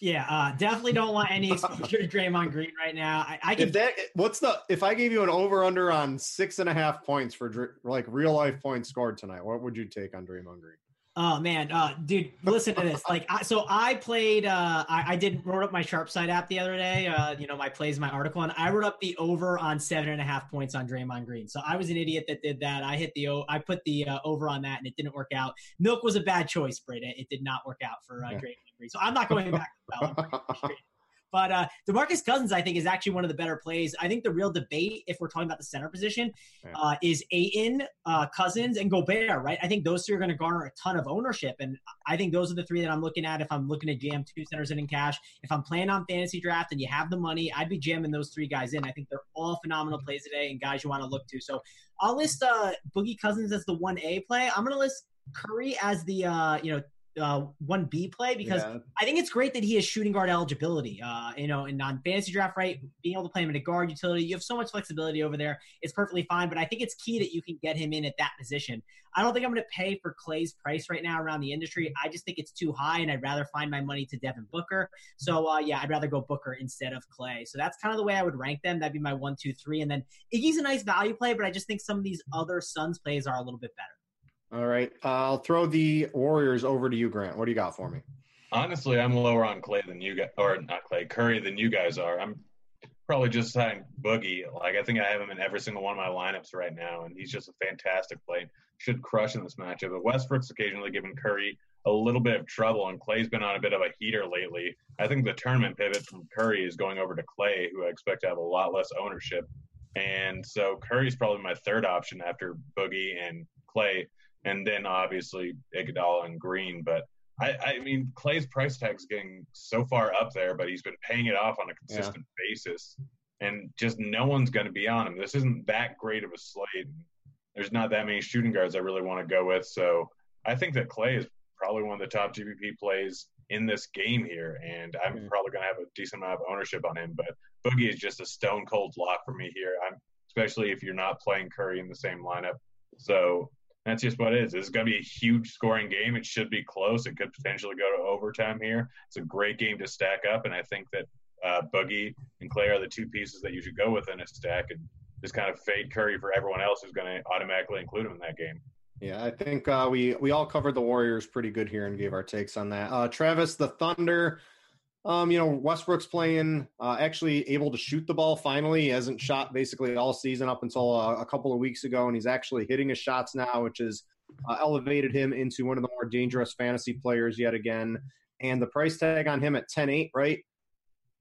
Yeah, uh, definitely don't want any exposure to Draymond Green right now. I, I can. If that, what's the? If I gave you an over under on six and a half points for like real life points scored tonight, what would you take on Draymond Green? Oh man, uh, dude, listen to this. Like, I, so I played. Uh, I, I did wrote up my Sharp Side app the other day. Uh, you know, my plays, my article, and I wrote up the over on seven and a half points on Draymond Green. So I was an idiot that did that. I hit the I put the uh, over on that, and it didn't work out. Milk was a bad choice, Brady. It did not work out for uh, yeah. Draymond Green. So I'm not going back. To well. [laughs] But uh, Demarcus Cousins, I think, is actually one of the better plays. I think the real debate, if we're talking about the center position, uh, is Ayton, uh, Cousins, and Gobert, right? I think those three are going to garner a ton of ownership. And I think those are the three that I'm looking at if I'm looking to jam two centers in in cash. If I'm playing on fantasy draft and you have the money, I'd be jamming those three guys in. I think they're all phenomenal plays today and guys you want to look to. So I'll list uh, Boogie Cousins as the 1A play. I'm going to list Curry as the, uh, you know, uh, one B play because yeah. I think it's great that he has shooting guard eligibility. Uh, you know, in non fantasy draft, right, being able to play him in a guard utility, you have so much flexibility over there. It's perfectly fine, but I think it's key that you can get him in at that position. I don't think I'm going to pay for Klay's price right now around the industry. I just think it's too high, and I'd rather find my money to Devin Booker. So uh, yeah, I'd rather go Booker instead of Klay. So that's kind of the way I would rank them. That'd be my one, two, three, and then Iggy's a nice value play, but I just think some of these other Suns plays are a little bit better. All right. I'll throw the Warriors over to you, Grant. What do you got for me? Honestly, I'm lower on Klay than you guys, or not Klay, Curry than you guys are. I'm probably just saying Boogie. Like, I think I have him in every single one of my lineups right now, and he's just a fantastic play. Should crush in this matchup. But Westbrook's occasionally given Curry a little bit of trouble, and Klay's been on a bit of a heater lately. I think the tournament pivot from Curry is going over to Klay, who I expect to have a lot less ownership. And so Curry's probably my third option after Boogie and Klay and then obviously Iguodala and Green. But I, I mean, Klay's price tag's getting so far up there, but he's been paying it off on a consistent yeah. basis, and just no one's going to be on him. This isn't that great of a slate. There's not that many shooting guards I really want to go with, so I think that Klay is probably one of the top GPP plays in this game here, and I'm mm-hmm. probably going to have a decent amount of ownership on him. But Boogie is just a stone cold lock for me here. I'm especially if you're not playing Curry in the same lineup. So that's just what it is. This is going to be a huge scoring game. It should be close. It could potentially go to overtime here. It's a great game to stack up, and I think that uh, Boogie and Klay are the two pieces that you should go with in a stack, and just kind of fade Curry for everyone else who's going to automatically include him in that game. Yeah, I think uh, we we all covered the Warriors pretty good here and gave our takes on that. Uh, Travis, the Thunder. Um, you know, Westbrook's playing uh, actually able to shoot the ball finally. He hasn't shot basically all season up until uh, a couple of weeks ago, and he's actually hitting his shots now, which has uh, elevated him into one of the more dangerous fantasy players yet again. And the price tag on him at 10 8, right?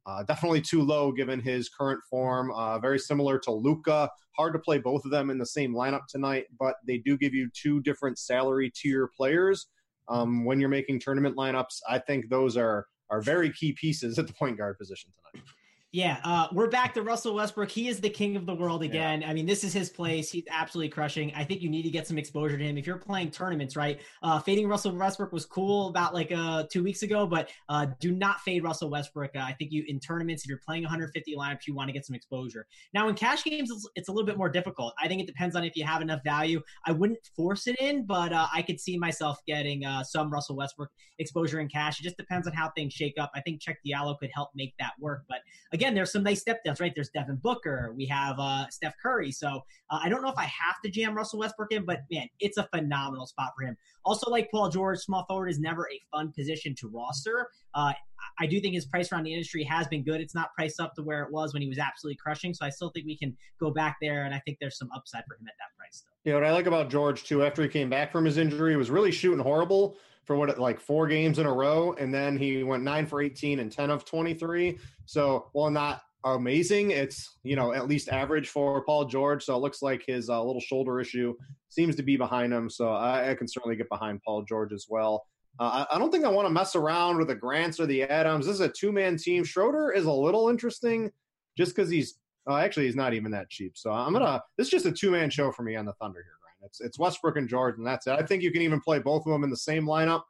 Uh, definitely too low given his current form. Uh, very similar to Luka. Hard to play both of them in the same lineup tonight, but they do give you two different salary tier players. Um, when you're making tournament lineups, I think those are are very key pieces at the point guard position tonight. Yeah, uh, we're back to Russell Westbrook. He is the king of the world again. Yeah. I mean, this is his place. He's absolutely crushing. I think you need to get some exposure to him. If you're playing tournaments, right? Uh, fading Russell Westbrook was cool about like uh, two weeks ago, but uh, do not fade Russell Westbrook. Uh, I think you in tournaments, if you're playing 150 lineups, you want to get some exposure. Now, in cash games, it's, it's, a little bit more difficult. I think it depends on if you have enough value. I wouldn't force it in, but uh, I could see myself getting uh, some Russell Westbrook exposure in cash. It just depends on how things shake up. I think Cheick Diallo could help make that work. But again, there's some nice step downs, right? There's Devin Booker. We have uh, Steph Curry. So uh, I don't know if I have to jam Russell Westbrook in, but man, it's a phenomenal spot for him. Also, like Paul George, small forward is never a fun position to roster. Uh, I do think his price around the industry has been good. It's not priced up to where it was when he was absolutely crushing. So I still think we can go back there, and I think there's some upside for him at that price. Still. Know what I like about George too? After he came back from his injury, he was really shooting horrible for what like four games in a row, and then he went nine for 18 and 10 of 23. So while not amazing, it's you know at least average for Paul George. So it looks like his uh, little shoulder issue seems to be behind him. So I, I can certainly get behind Paul George as well. Uh, I, I, don't think I want to mess around with the Grants or the Adams. This is a two man team. Schroeder is a little interesting just because he's uh, actually he's not even that cheap. So I'm gonna. This is just a two man show for me on the Thunder here. It's it's Westbrook and and that's it. I think you can even play both of them in the same lineup.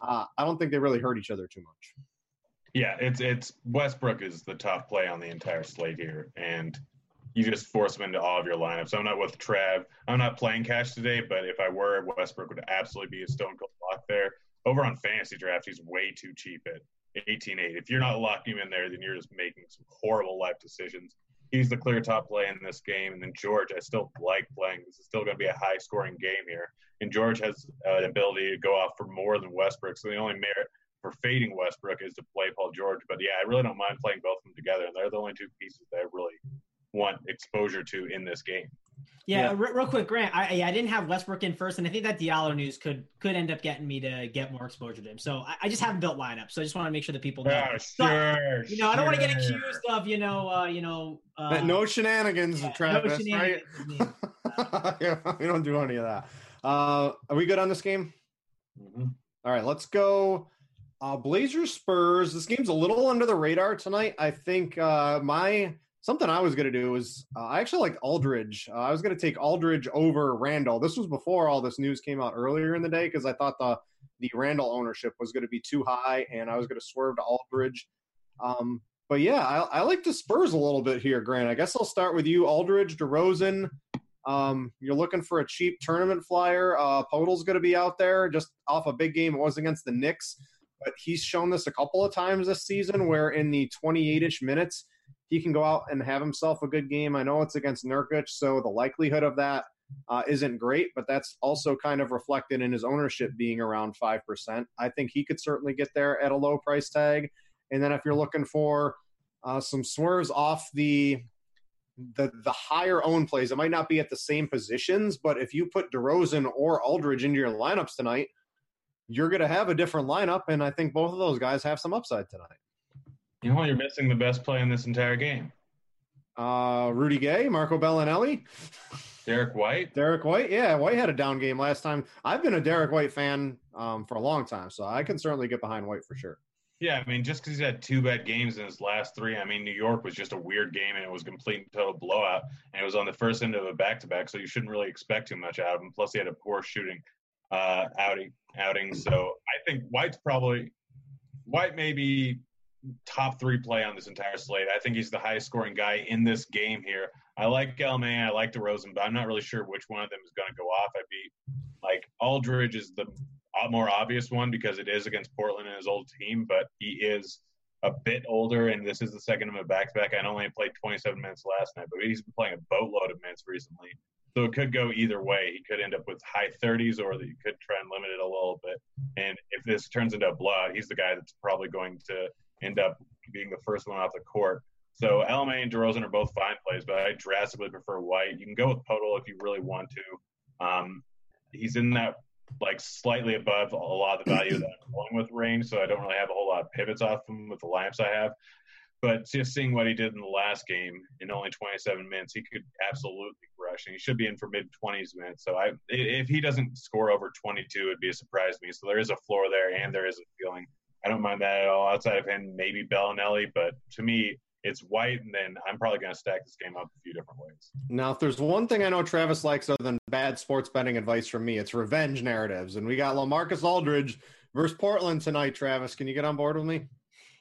Uh, I don't think they really hurt each other too much. Yeah, it's it's Westbrook is the tough play on the entire slate here, and you just force him into all of your lineups. I'm not with Trav. I'm not playing cash today, but if I were, Westbrook would absolutely be a stone cold lock there. Over on fantasy draft, he's way too cheap at 18.8. If you're not locking him in there, then you're just making some horrible life decisions. He's the clear top play in this game, and then George, I still like playing. This is still going to be a high scoring game here, and George has uh, an ability to go off for more than Westbrook. So the only merit for fading Westbrook is to play Paul George. But yeah, I really don't mind playing both of them together, and they're the only two pieces that I really want exposure to in this game. Yeah, yeah. real quick, Grant. I I didn't have Westbrook in first, and I think that Diallo news could could end up getting me to get more exposure to him. So I, I just haven't built lineup. So I just want to make sure that people know. Yeah, sure. you know, I don't want to get accused of you know uh, you know uh, no shenanigans, yeah, Travis. No shenanigans right? [laughs] yeah, we don't do any of that. Uh, are we good on this game? Mm-hmm. All right, let's go. Uh, Blazers Spurs. This game's a little under the radar tonight. I think uh, my something I was going to do was uh, I actually liked Aldridge. Uh, I was going to take Aldridge over Randle. This was before all this news came out earlier in the day because I thought the the Randle ownership was going to be too high, and I was going to swerve to Aldridge. Um, but yeah, I, I, like the Spurs a little bit here, Grant. I guess I'll start with you, Aldridge, DeRozan. Um, you're looking for a cheap tournament flyer. Uh, Poeltl's going to be out there just off a big game. It was against the Knicks but he's shown this a couple of times this season where in the 28-ish minutes he can go out and have himself a good game. I know it's against Nurkic, so the likelihood of that uh, not great, but that's also kind of reflected in his ownership being around 5%. I think he could certainly get there at a low price tag. And then if you're looking for uh, some swerves off the the the higher own plays, it might not be at the same positions, but if you put DeRozan or Aldridge into your lineups tonight – you're going to have a different lineup, and I think both of those guys have some upside tonight. You know, you're missing the best play in this entire game. Uh, Rudy Gay, Marco Belinelli, Derrick White. Derrick White, yeah, White had a down game last time. I've been a Derrick White fan um, for a long time, so I can certainly get behind White for sure. Yeah, I mean, just because he's had two bad games in his last three, I mean, New York was just a weird game and it was a complete and total blowout, and it was on the first end of a back-to-back, so you shouldn't really expect too much out of him. Plus, he had a poor shooting uh, outing outing. So I think White's probably White may be top three play on this entire slate. I think he's the highest scoring guy in this game here. I like LMA, I like DeRozan, but I'm not really sure which one of them is going to go off. I'd be like Aldridge is the more obvious one because it is against Portland and his old team, but he is a bit older, and this is the second of a back to back. I only played 27 minutes last night, but he's been playing a boatload of minutes recently. So it could go either way. He could end up with high 30s, or he could try and limit it a little bit. And if this turns into a blowout, he's the guy that's probably going to end up being the first one off the court. So LMA and DeRozan are both fine plays, but I drastically prefer White. You can go with Poeltl if you really want to. Um, he's in that like slightly above a lot of the value that I'm going with range, so I don't really have a whole lot of pivots off him with the lineups I have. But just seeing what he did in the last game in only 27 minutes, he could absolutely crush, and he should be in for mid 20s minutes. So I, if he doesn't score over 22, it'd be a surprise to me. So there is a floor there, and there is a feeling. I don't mind that at all. Outside of him, maybe Belinelli, but to me, it's White, and then I'm probably going to stack this game up a few different ways. Now, if there's one thing I know Travis likes other than bad sports betting advice from me, it's revenge narratives. And we got Lamarcus Aldridge versus Portland tonight, Travis. Can you get on board with me?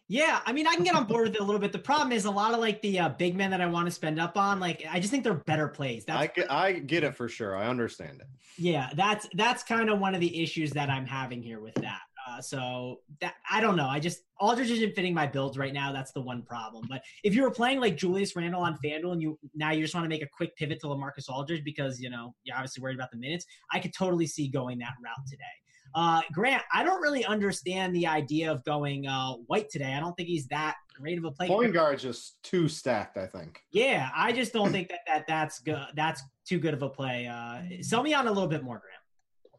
Yeah, I mean, I can get on board with it a little bit. The problem is a lot of like the uh, big men that I want to spend up on. Like, I just think they're better plays. That's I get, I get it for sure. I understand it. Yeah, that's that's kind of one of the issues that I'm having here with that. Uh, so that I don't know. I just Aldridge isn't fitting my builds right now. That's the one problem. But if you were playing like Julius Randle on FanDuel and you now you just want to make a quick pivot to Lamarcus Aldridge because you know you're obviously worried about the minutes, I could totally see going that route today. Uh, Grant, I don't really understand the idea of going uh, white today. I don't think he's that great of a player. Point guard just too stacked, I think. Yeah, I just don't [clears throat] think that, that that's good. That's too good of a play. Uh, sell me on a little bit more, Grant.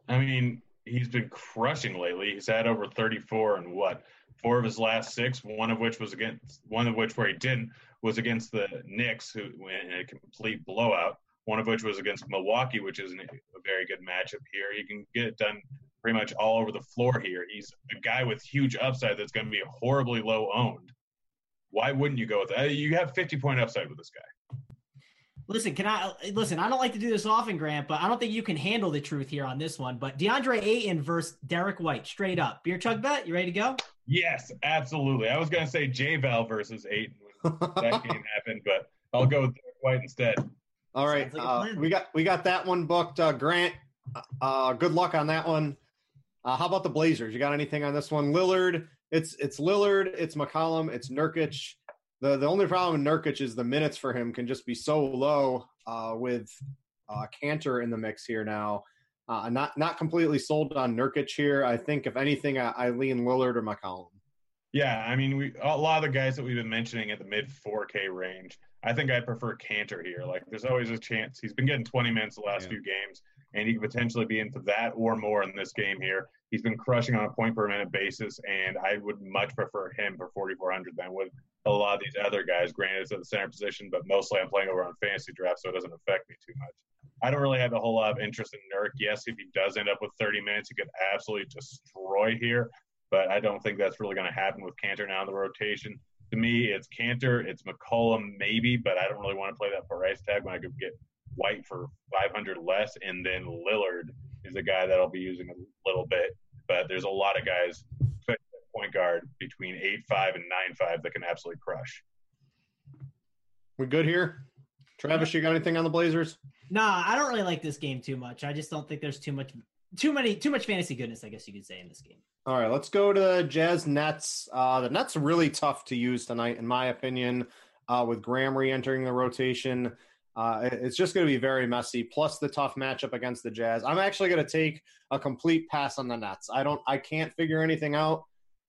I mean, he's been crushing lately. He's had over 34 and what four of his last six, one of which was against one of which where he didn't was against the Knicks, who went in a complete blowout. One of which was against Milwaukee, which is a very good matchup here. He can get it done pretty much all over the floor here. He's a guy with huge upside that's going to be horribly low owned. Why wouldn't you go with that? You have 50 point upside with this guy. Listen, can I listen? I don't like to do this often, Grant, but I don't think you can handle the truth here on this one. But DeAndre Ayton versus Derrick White, straight up. Beer chug bet. You ready to go? Yes, absolutely. I was going to say JaVale versus Ayton when [laughs] that game happened, but I'll go with Derrick White instead. All right, like uh, we got we got that one booked. Uh, Grant, uh, good luck on that one. Uh, how about the Blazers? You got anything on this one? Lillard. It's it's Lillard. It's McCollum. It's Nurkic. The the only problem with Nurkic is the minutes for him can just be so low uh, with uh, Kanter in the mix here now. Uh, not not completely sold on Nurkic here. I think if anything, I, I lean Lillard or McCollum. Yeah, I mean, we a lot of the guys that we've been mentioning at the mid 4K range. I think I prefer Kanter here. Like, there's always a chance he's been getting 20 minutes the last yeah. few games, and he could potentially be into that or more in this game here. He's been crushing on a point per minute basis, and I would much prefer him for 4,400 than with a lot of these other guys. Granted, it's at the center position, but mostly I'm playing over on fantasy draft, so it doesn't affect me too much. I don't really have a whole lot of interest in Nurk. Yes, if he does end up with 30 minutes, he could absolutely destroy here, but I don't think that's really going to happen with Kanter now in the rotation. To me, it's Kanter, it's McCollum, maybe, but I don't really want to play that price tag when I could get White for 500 less, and then Lillard is a guy that I'll be using a little bit. But there's a lot of guys, point guard between eight five and nine five that can absolutely crush. We good here, Travis? You got anything on the Blazers? Nah, I don't really like this game too much. I just don't think there's too much, too many, too much fantasy goodness. I guess you could say in this game. All right, let's go to Jazz Nets. Uh, the Nets are really tough to use tonight, in my opinion. Uh, with Graham re-entering the rotation, uh, it's just going to be very messy. Plus the tough matchup against the Jazz. I'm actually going to take a complete pass on the Nets. I don't. I can't figure anything out.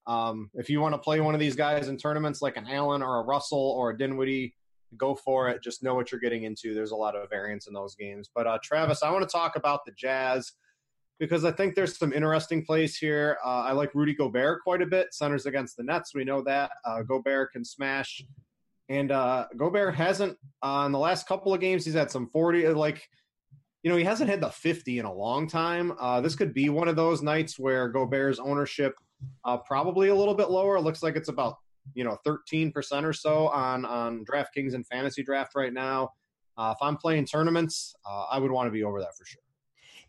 Um, if you want to play one of these guys in tournaments like an Allen or a Russell or a Dinwiddie, go for it. Just know what you're getting into. There's a lot of variance in those games. But uh, Travis, I want to talk about the Jazz because I think there's some interesting plays here. Uh, I like Rudy Gobert quite a bit. Centers against the Nets, we know that. Uh, Gobert can smash. And uh, Gobert hasn't, uh, in the last couple of games, he's had some 40, like, you know, he hasn't had the 50 in a long time. Uh, this could be one of those nights where Gobert's ownership – uh, probably a little bit lower. It looks like it's about you know 13% or so on on DraftKings and fantasy draft right now. Uh, if I'm playing tournaments, uh, I would want to be over that for sure.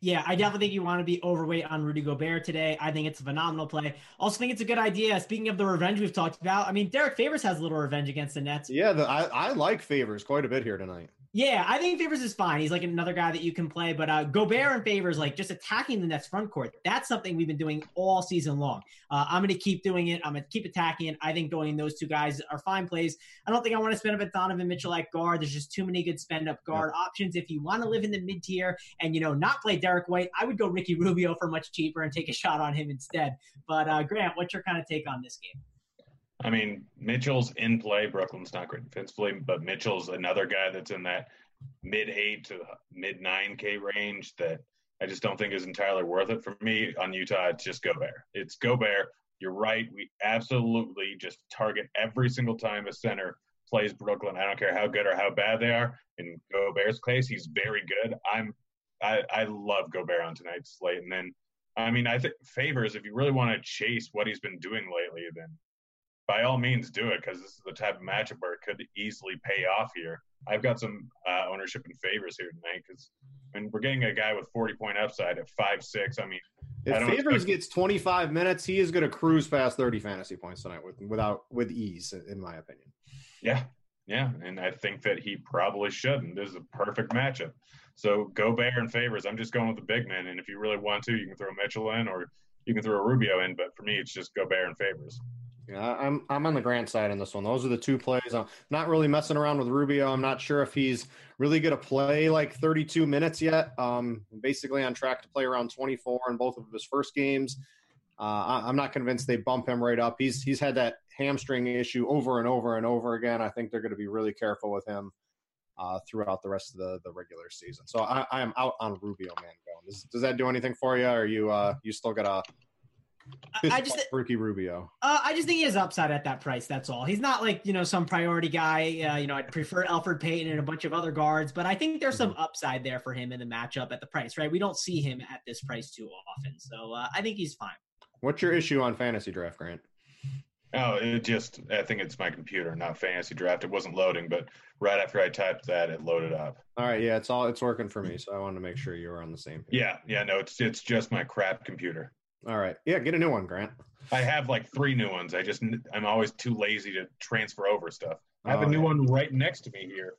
Yeah, I definitely think you want to be overweight on Rudy Gobert today. I think it's a phenomenal play. Also, think it's a good idea. Speaking of the revenge we've talked about, I mean, Derrick Favors has a little revenge against the Nets. Yeah, the, I, I like Favors quite a bit here tonight. Yeah, I think Favors is fine. He's like another guy that you can play, but uh, Gobert and Favors, like just attacking the Nets front court, that's something we've been doing all season long. Uh, I'm going to keep doing it. I'm going to keep attacking it. I think going those two guys are fine plays. I don't think I want to spend up at Donovan Mitchell at guard. There's just too many good spend up guard yeah. options. If you want to live in the mid tier and you know not play Derrick White, I would go Ricky Rubio for much cheaper and take a shot on him instead. But uh, Grant, what's your kind of take on this game? I mean, Mitchell's in play. Brooklyn's not great defensively, but Mitchell's another guy that's in that mid eight to mid nine K range that I just don't think is entirely worth it for me on Utah. It's just Gobert. It's Gobert. You're right. We absolutely just target every single time a center plays Brooklyn. I don't care how good or how bad they are. In Gobert's case, he's very good. I'm I, I love Gobert on tonight's slate. And then I mean I think favors if you really want to chase what he's been doing lately, then by all means do it because this is the type of matchup where it could easily pay off here. I've got some uh, ownership and favors here tonight because I mean, we're getting a guy with 40 point upside at five six. I mean, if I Favors expect- gets 25 minutes, he is going to cruise past 30 fantasy points tonight with without with ease, in my opinion. Yeah, yeah, and I think that he probably shouldn't. This is a perfect matchup. So Gobert and favors. I'm just going with the big man, and if you really want to, you can throw Mitchell in or you can throw a Rubio in. But for me, it's just Gobert and favors. Yeah, I'm I'm on the Grant side in this one. Those are the two plays. I'm not really messing around with Rubio. I'm not sure if he's really going to play like 32 minutes yet. Um, basically on track to play around 24 in both of his first games. Uh, I'm not convinced they bump him right up. He's he's had that hamstring issue over and over and over again. I think they're going to be really careful with him uh, throughout the rest of the, the regular season. So I, I am out on Rubio, man. Does, does that do anything for you? Or you uh, you still got a I- I just rookie Rubio? Uh, I just think he has upside at that price. That's all. He's not like you know some priority guy. Uh, you know, I'd prefer Elfrid Payton and a bunch of other guards, but I think there's some upside there for him in the matchup at the price. Right? We don't see him at this price too often, so uh, I think he's fine. What's your issue on fantasy draft, Grant? Oh, it just I think it's my computer, not fantasy draft. It wasn't loading, but right after I typed that, it loaded up. All right, yeah, it's all it's working for me, so I wanted to make sure you were on the same page. Yeah, yeah, no, it's it's just my crap computer. All right, yeah, get a new one, Grant. I have like three new ones. I just I'm always too lazy to transfer over stuff. I have Oh, a new yeah. one right next to me here.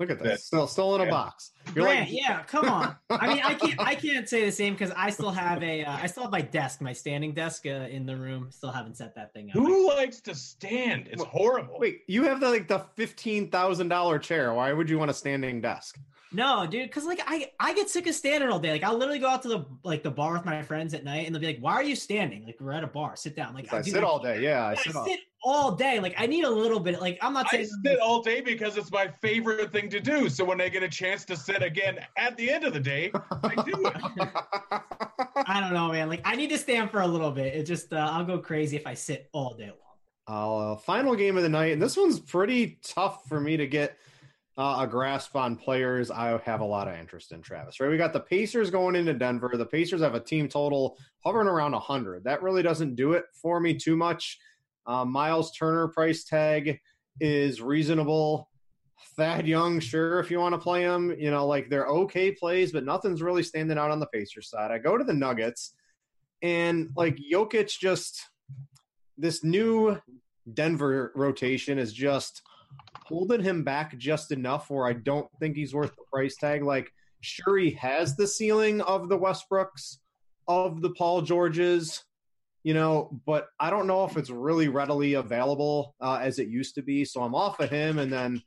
Look at That- that, still still in a yeah. box. You're Grant, like, yeah, come on. I mean, I can't, I can't say the same because I still have a, uh, I still have my desk, my standing desk uh, in the room. Still haven't set that thing up. Who likes to stand? It's Well, horrible. wait, you have the like the fifteen thousand dollar chair. Why would you want a standing desk? No, dude, because like I, I get sick of standing all day. Like I'll literally go out to the like the bar with my friends at night, and they'll be like, "Why are you standing? Like we're at a bar. Sit down." Like I dude, sit all day. Yeah, I I sit all. sit all day. Like I need a little bit. Like I'm not I sit all day because it's my favorite thing to do. So when I get a chance to sit again at the end of the day, I do it. [laughs] I don't know, man. Like I need to stand for a little bit. It just uh, I'll go crazy if I sit all day long. Uh, final game of the night, and this one's pretty tough for me to get uh, a grasp on players. I have a lot of interest in Travis. Right, we got the Pacers going into Denver. The Pacers have a team total hovering around hundred. That really doesn't do it for me too much. Uh, Miles Turner price tag is reasonable. Thad Young, sure, if you want to play him, you know, like they're okay plays, but nothing's really standing out on the Pacers side. I go to the Nuggets, and like Jokic just this new Denver rotation is just holding him back just enough where I don't think he's worth the price tag. Like, sure, he has the ceiling of the Westbrooks, of the Paul Georges, you know, but I don't know if it's really readily available uh, as it used to be. So I'm off of him, and then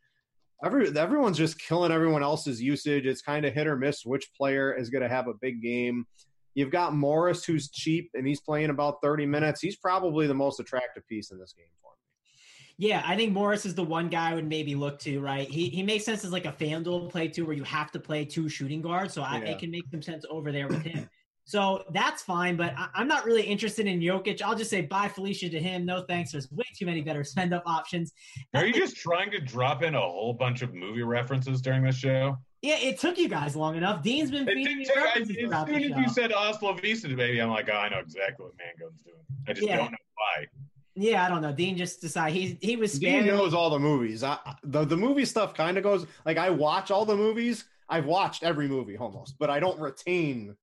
every everyone's just killing everyone else's usage. It's kind of hit or miss which player is going to have a big game. You've got Morris, who's cheap, and he's playing about 30 minutes. He's probably the most attractive piece in this game for me. Yeah, I think Morris is the one guy I would maybe look to, right? He he makes sense as like a FanDuel play too, where you have to play two shooting guards. So I, Yeah. it can make some sense over there with him. So that's fine, but I, I'm not really interested in Jokic. I'll just say bye Felicia to him. No thanks. There's way too many better spend up options. Are you just trying to drop in a whole bunch of movie references during this show? Yeah, it took you guys long enough. Dean's been feeding me take, I, references as soon as you said Oslo Vista, baby, I'm like, oh, I know exactly what Mangone's doing. I just Yeah. don't know why. Yeah, I don't know. Dean just decided he he was Dean knows all the movies. I, the the movie stuff kind of goes like I watch all the movies. I've watched every movie almost, but I don't retain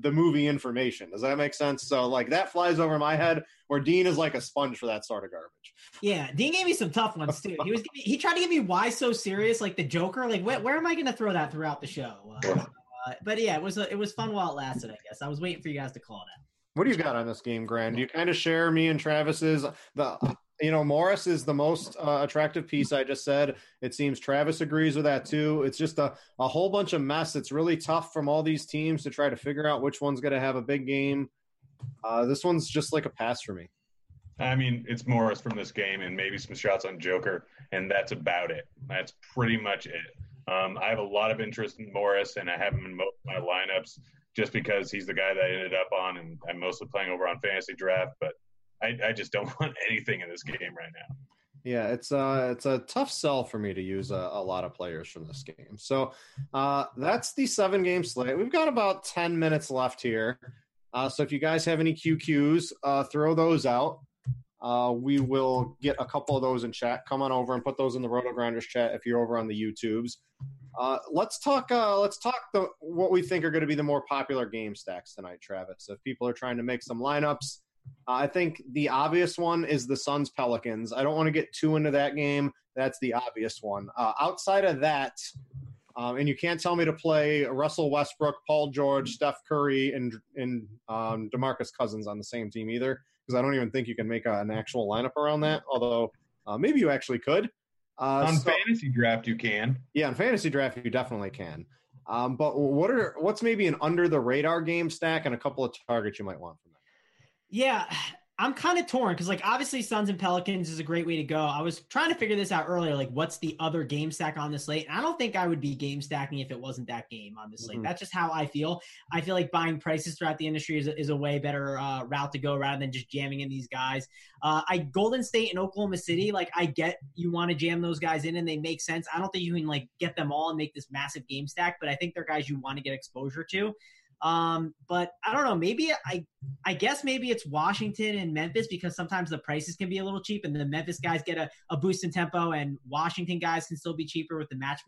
the movie information. Does that make sense? So like that flies over my head. Where Dean is like a sponge for that sort of garbage. Yeah, Dean gave me some tough ones too. He was [laughs] he tried to give me why so serious, like the Joker. Like where, where am I going to throw that throughout the show? Uh, uh, but yeah, it was a, it was fun while it lasted. I guess I was waiting for you guys to call it out. What do you got on this game, Grant? Do you kind of share me and Travis's? The you know Morris is the most uh, attractive piece. I just said. It seems Travis agrees with that too. It's just a a whole bunch of mess. It's really tough from all these teams to try to figure out which one's going to have a big game. Uh, this one's just like a pass for me. I mean, it's Morris from this game and maybe some shots on Joker, and that's about it. That's pretty much it. Um, I have a lot of interest in Morris, and I have him in most of my lineups just because he's the guy that I ended up on, and I'm mostly playing over on fantasy draft. But I, I just don't [laughs] want anything in this game right now. Yeah, it's uh it's a tough sell for me to use a, a lot of players from this game. So uh, that's the seven game slate. We've got about ten minutes left here. Uh, so if you guys have any QQs, uh, throw those out. uh, we will get a couple of those in chat. Come on over and put those in the Roto Grinders chat if you're over on the YouTubes. Uh, let's talk. Uh, let's talk the what we think are going to be the more popular game stacks tonight, Travis. If people are trying to make some lineups, uh, I think the obvious one is the Suns Pelicans. I don't want to get too into that game. That's the obvious one. Uh, outside of that, um, and you can't tell me to play Russell Westbrook, Paul George, Steph Curry, and and um, Demarcus Cousins on the same team either, because I don't even think you can make a, an actual lineup around that. Although uh, maybe you actually could. Uh, on so, fantasy draft, you can. Yeah, on fantasy draft, you definitely can. Um, but what are what's maybe an under the radar game stack and a couple of targets you might want from that? Yeah, I'm kind of torn because, like, obviously, Suns and Pelicans is a great way to go. I was trying to figure this out earlier. Like, what's the other game stack on the slate? And I don't think I would be game stacking if it wasn't that game on the slate. Mm-hmm. That's just how I feel. I feel like buying prices throughout the industry is a, is a way better uh, route to go rather than just jamming in these guys. Uh, I Golden State and Oklahoma City. Like, I get you want to jam those guys in, and they make sense. I don't think you can like get them all and make this massive game stack, but I think they're guys you want to get exposure to. Um, but I don't know. Maybe I, I guess maybe it's Washington and Memphis because sometimes the prices can be a little cheap, and the Memphis guys get a, a boost in tempo, and Washington guys can still be cheaper with the match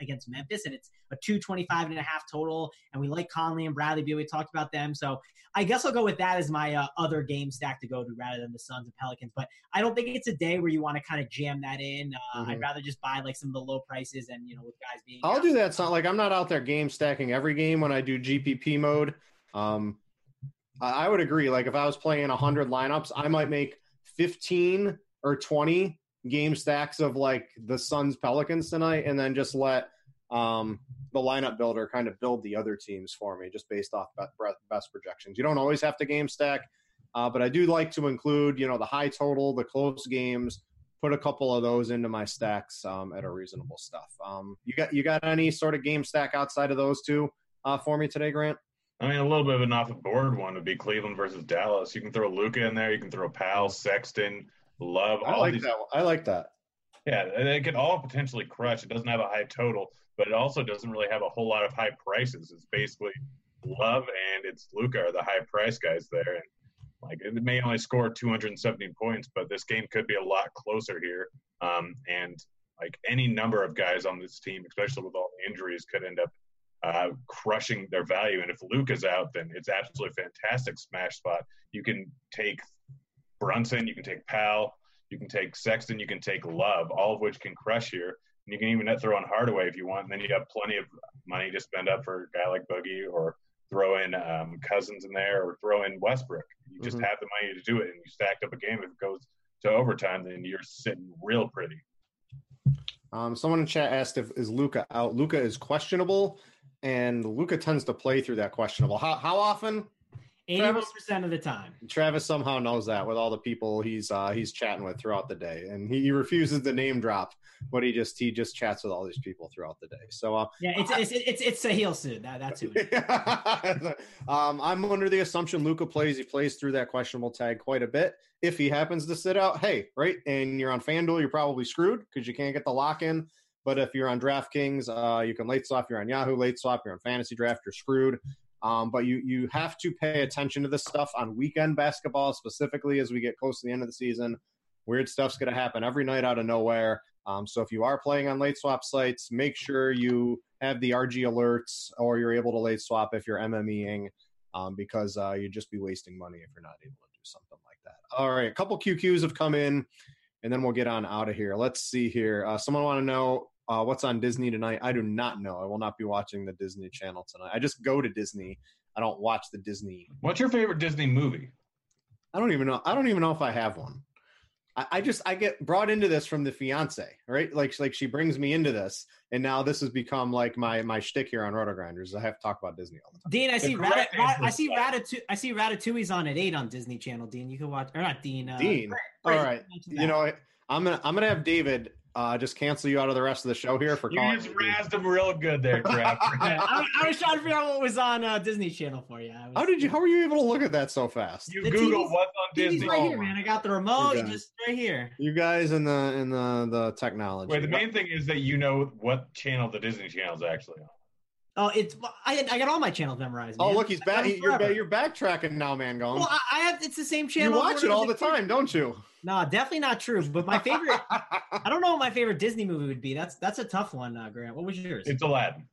against Memphis, and it's a 225 and a half total. And we like Conley and Bradley Beal. We talked about them, so I guess I'll go with that as my uh, other game stack to go to rather than the Suns and Pelicans. But I don't think it's a day where you want to kind of jam that in. Uh, mm-hmm. I'd rather just buy like some of the low prices and you know with guys being. I'll do that. It's not like I'm not out there game stacking every game when I do GPP mode. Um, I would agree. Like if I was playing 100 lineups, I might make 15 or 20 game stacks of like the Suns Pelicans tonight, and then just let um, the lineup builder kind of build the other teams for me just based off best projections. You don't always have to game stack, uh, but I do like to include, you know, the high total, the close games, put a couple of those into my stacks um, at a reasonable stuff. Um, you got you got any sort of game stack outside of those two uh, for me today, Grant? I mean, a little bit of an off the board one would be Cleveland versus Dallas. You can throw Luka in there. You can throw Powell, Sexton, Love. I like these. that. One. I like that. Yeah, they could all potentially crush. It doesn't have a high total, but it also doesn't really have a whole lot of high prices. It's basically Love and it's Luka are the high price guys there, and like it may only score 270 points, but this game could be a lot closer here. Um, and like any number of guys on this team, especially with all the injuries, could end up uh, crushing their value. And if Luka's out, then it's absolutely fantastic smash spot. You can take Brunson, you can take Powell, you can take Sexton, you can take Love, all of which can crush here. And you can even throw in Hardaway if you want. And then you have plenty of money to spend up for a guy like Boogie or throw in um, Cousins in there or throw in Westbrook. You just mm-hmm. have the money to do it and you stacked up a game. If it goes to overtime, then you're sitting real pretty. Um, someone in chat asked if is Luka out. Luka is questionable, and Luka tends to play through that questionable. How how often? Eighty percent of the time. Travis somehow knows that with all the people he's uh, he's chatting with throughout the day, and he, he, refuses to name drop, but he just he just chats with all these people throughout the day. So uh, yeah, it's, I, it's it's it's Sahil Sood. That that's who. [laughs] um, I'm under the assumption Luka plays. He plays through that questionable tag quite a bit. If he happens to sit out, hey, right, and you're on FanDuel, you're probably screwed because you can't get the lock in. But if you're on DraftKings, uh, you can late swap. You're on Yahoo late swap. You're on Fantasy Draft. You're screwed. Um, but you you have to pay attention to this stuff on weekend basketball, specifically as we get close to the end of the season. Weird stuff's going to happen every night out of nowhere. Um, so if you are playing on late swap sites, make sure you have the RG alerts or you're able to late swap if you're MMEing, um, because uh, you'd just be wasting money if you're not able to do something like that. All right, a couple QQs have come in, and then we'll get on out of here. Let's see here. Uh, someone want to know uh, what's on Disney tonight? I do not know. I will not be watching the Disney Channel tonight. I just go to Disney. I don't watch the Disney. What's your favorite Disney movie? I don't even know. I don't even know if I have one. I, I just I get brought into this from the fiance, right? Like like she brings me into this, and now this has become like my my shtick here on Roto Grinders. I have to talk about Disney all the time. Dean, I see Rat- Rat- I see Ratatouille. I see Ratatouille's on at eight on Disney Channel. Dean, you can watch or not Dean. Uh, Dean. all right. You know, I'm gonna I'm gonna have David uh, just cancel you out of the rest of the show here for you calling. You just razzed him real good there, [laughs] Trap. [laughs] I, I, was trying to figure out what was on uh, Disney Channel for you. Was, how did you? How were you able to look at that so fast? You Google what's on Disney. right here, man. I got the remote. Just right here. You guys in the in the the technology. Wait, the main thing is that you know what channel the Disney Channel is actually on. Oh, it's I, I got all my channels memorized. Oh, look, he's back. You're, you're backtracking now, man. Going. Well, I, I have. It's the same channel. You watch it all the time, don't you? No, definitely not true. But my favorite, [laughs] I don't know what my favorite Disney movie would be. That's that's a tough one, uh, Grant. What was yours? It's Aladdin.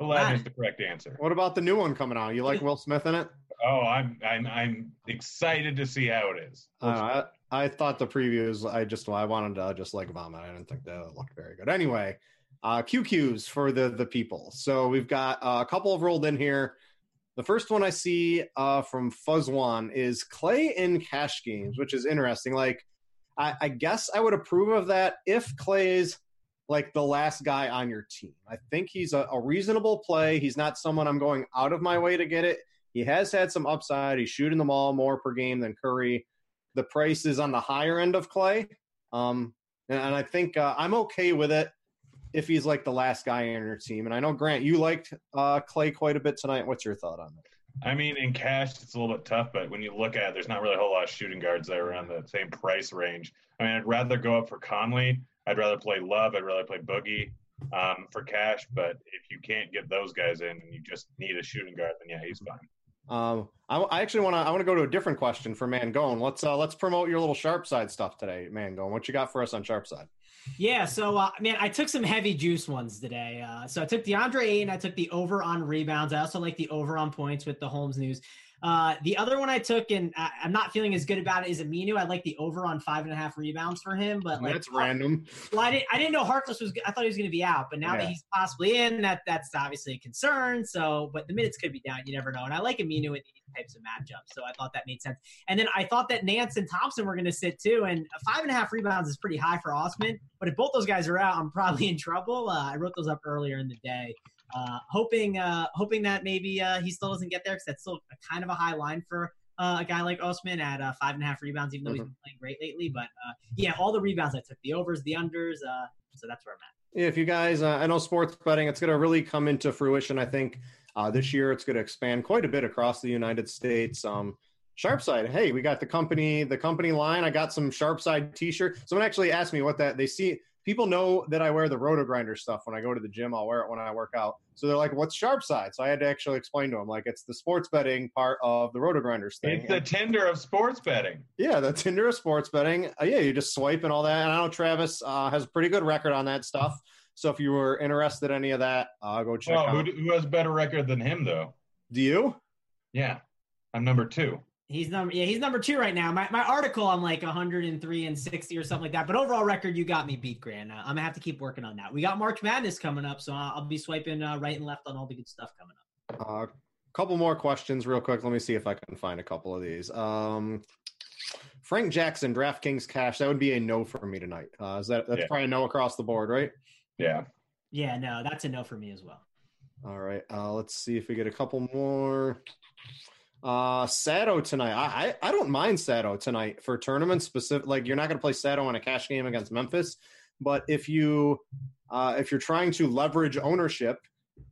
Aladdin is the correct answer. What about the new one coming out? You like Will Smith in it? Oh, I'm I'm I'm excited to see how it is. Uh, I, I thought the previews. I just I wanted to just like vomit. I didn't think that looked very good. Anyway, uh, QQs for the the people. So we've got uh, a couple of rolled in here. The first one I see uh, from Fuzzwan is Klay in cash games, which is interesting. Like, I, I guess I would approve of that if Klay's like the last guy on your team. I think he's a, a, reasonable play. He's not someone I'm going out of my way to get it. He has had some upside. He's shooting the ball more per game than Curry. The price is on the higher end of Klay, Um, and, and I think uh, I'm okay with it if he's like the last guy on your team. And I know Grant, you liked uh, Klay quite a bit tonight. What's your thought on that? I mean, in cash, it's a little bit tough, but when you look at it, there's not really a whole lot of shooting guards that are around the same price range. I mean, I'd rather go up for Conley. I'd rather play Love. I'd rather play Boogie um, for cash. But if you can't get those guys in and you just need a shooting guard, then yeah, he's fine. Um, I, I, actually want to. I want to go to a different question for Mangone. Let's uh, let's promote your little sharp side stuff today, Mangone. What you got for us on sharp side? Yeah, so uh, man, I took some heavy juice ones today. Uh, so I took DeAndre Ayton, I took the over on rebounds. I also like the over on points with the Holmes news. Uh, the other one I took, and I, am not feeling as good about it, is Aminu. I like the over on five and a half rebounds for him, but like that's random. Well, I didn't, I didn't know Harkless was. I thought he was going to be out, but now yeah. that he's possibly in, that that's obviously a concern. So, but the minutes could be down. You never know. And I like Aminu in these types of matchups, so I thought that made sense. And then I thought that Nance and Thompson were going to sit too, and five and a half rebounds is pretty high for Osman. But if both those guys are out, I'm probably in trouble. Uh, I wrote those up earlier in the day. Uh, hoping uh, hoping that maybe uh, he still doesn't get there because that's still a kind of a high line for uh, a guy like Osman at uh, five and a half rebounds, even though mm-hmm. he's been playing great lately. But uh, yeah, all the rebounds I took, the overs, the unders, so that's where I'm at. Yeah, if you guys, I know sports betting, it's going to really come into fruition. I think this year it's going to expand quite a bit across the United States. Um, Sharpside. Hey, we got the company, the company line. I got some Sharpside T-shirt. Someone actually asked me what that. They see people know that I wear the RotoGrinder stuff when I go to the gym. I'll wear it when I work out. So they're like, "What's Sharp Side?" So I had to actually explain to them, like, it's the sports betting part of the RotoGrinders thing. It's the Tinder of sports betting. Yeah, the Tinder of sports betting. Uh, yeah, you just swipe and all that. And I know Travis uh, has a pretty good record on that stuff. So if you were interested in any of that, uh, go check oh, out. Who, who has better record than him, though? Do you? Yeah, I'm number two. He's number yeah, he's number two right now. My my article, I'm like 103 and 60 or something like that. But overall record, you got me beat, Grant. Uh, I'm gonna have to keep working on that. We got March Madness coming up, so I'll, I'll be swiping uh, right and left on all the good stuff coming up. A uh, couple more questions, real quick. Let me see if I can find a couple of these. Um, Frank Jackson, DraftKings cash. That would be a no for me tonight. Uh, is that that's yeah. probably a no across the board, right? Yeah. Yeah, no, that's a no for me as well. All right. Uh, let's see if we get a couple more. Uh, Sato tonight. I, I, I don't mind Sato tonight for tournaments. Specific, like you're not going to play Sato in a cash game against Memphis, but if you uh, if you're trying to leverage ownership,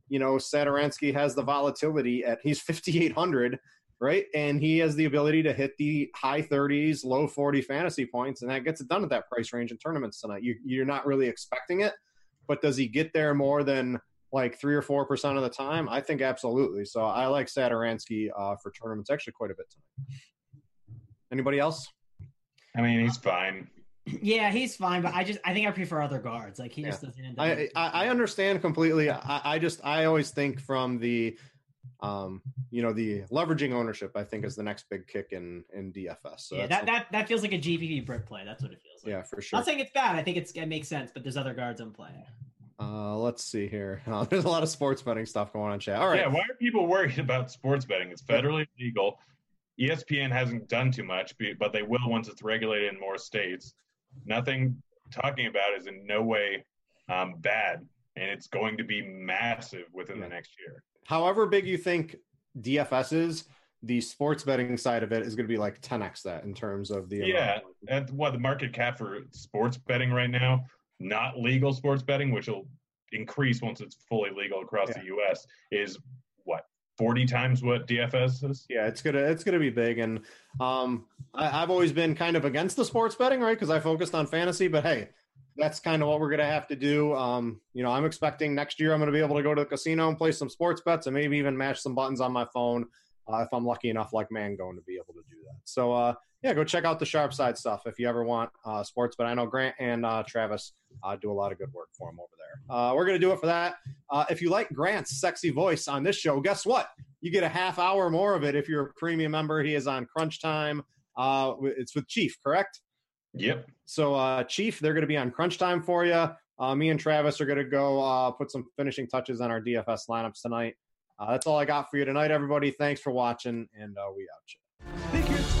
you know Satoransky has the volatility at he's 5800, right, and he has the ability to hit the high 30s, low 40 fantasy points, and that gets it done at that price range in tournaments tonight. You you're not really expecting it, but does he get there more than like three or four percent of the time? I think absolutely. So I like Satoransky uh, for tournaments actually quite a bit tonight. Anybody else? I mean, he's fine. Yeah, he's fine, but I just I think I prefer other guards. Like he yeah. just doesn't. I, I, I understand completely. I, I just I always think from the um, you know, the leveraging ownership, I think, is the next big kick in in DFS. So yeah, that, that that feels like a GPP brick play. That's what it feels like. Yeah, for sure. Not saying it's bad. I think it's it makes sense, but there's other guards in play. Uh, let's see here. [laughs] Uh, there's a lot of sports betting stuff going on, chat. All right. Yeah, why are people worried about sports betting? It's federally legal. ESPN hasn't done too much, but they will once it's regulated in more states. Nothing talking about is in no way um, bad, and it's going to be massive within yeah. the next year. However big you think DFS is, the sports betting side of it is going to be like 10x that in terms of the yeah. And what the market cap for sports betting right now not legal sports betting, which will increase once it's fully legal across yeah. the U.S., is what forty times what DFS is. Yeah, it's gonna it's gonna be big, and um, I, have always been kind of against the sports betting, right? Because I focused on fantasy, but hey, that's kind of what we're going to have to do. Um, you know, I'm expecting next year I'm going to be able to go to the casino and play some sports bets and maybe even mash some buttons on my phone uh, if I'm lucky enough, like man, going to be able to do that. So, uh, yeah, go check out the Sharp Side stuff if you ever want uh, sports. But I know Grant and uh, Travis uh, do a lot of good work for him over there. Uh, we're going to do it for that. Uh, if you like Grant's sexy voice on this show, guess what? You get a half hour more of it if you're a premium member. He is on Crunch Time. Uh, it's with Chief, correct? Yep. So, uh, Chief, they're going to be on Crunch Time for you. Uh, me and Travis are going to go uh, put some finishing touches on our DFS lineups tonight. Uh, that's all I got for you tonight, everybody. Thanks for watching, and uh, we out.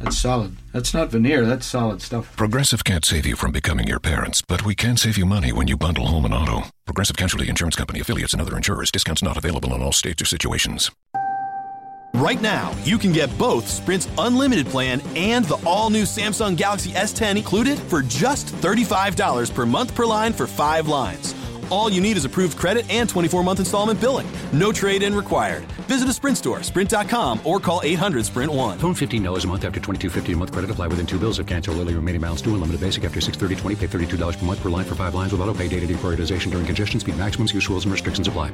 That's solid. That's not veneer, that's solid stuff. Progressive can't save you from becoming your parents, but we can save you money when you bundle home and auto. Progressive Casualty Insurance Company affiliates and other insurers. Discounts not available in all states or situations. Right now, you can get both Sprint's unlimited plan and the all new Samsung Galaxy S10 included for just $35 per month per line for five lines. All you need is approved credit and 24 month installment billing. No trade in required. Visit a Sprint store, sprint.com, or call 800 Sprint 1. Phone $15 a month after 22.50 a month credit apply within two bills. If cancel early, remaining balance due. Unlimited basic after 630 Pay $32 per month per line for five lines with auto pay data deprioritization during congestion speed maximums. Use rules and restrictions apply.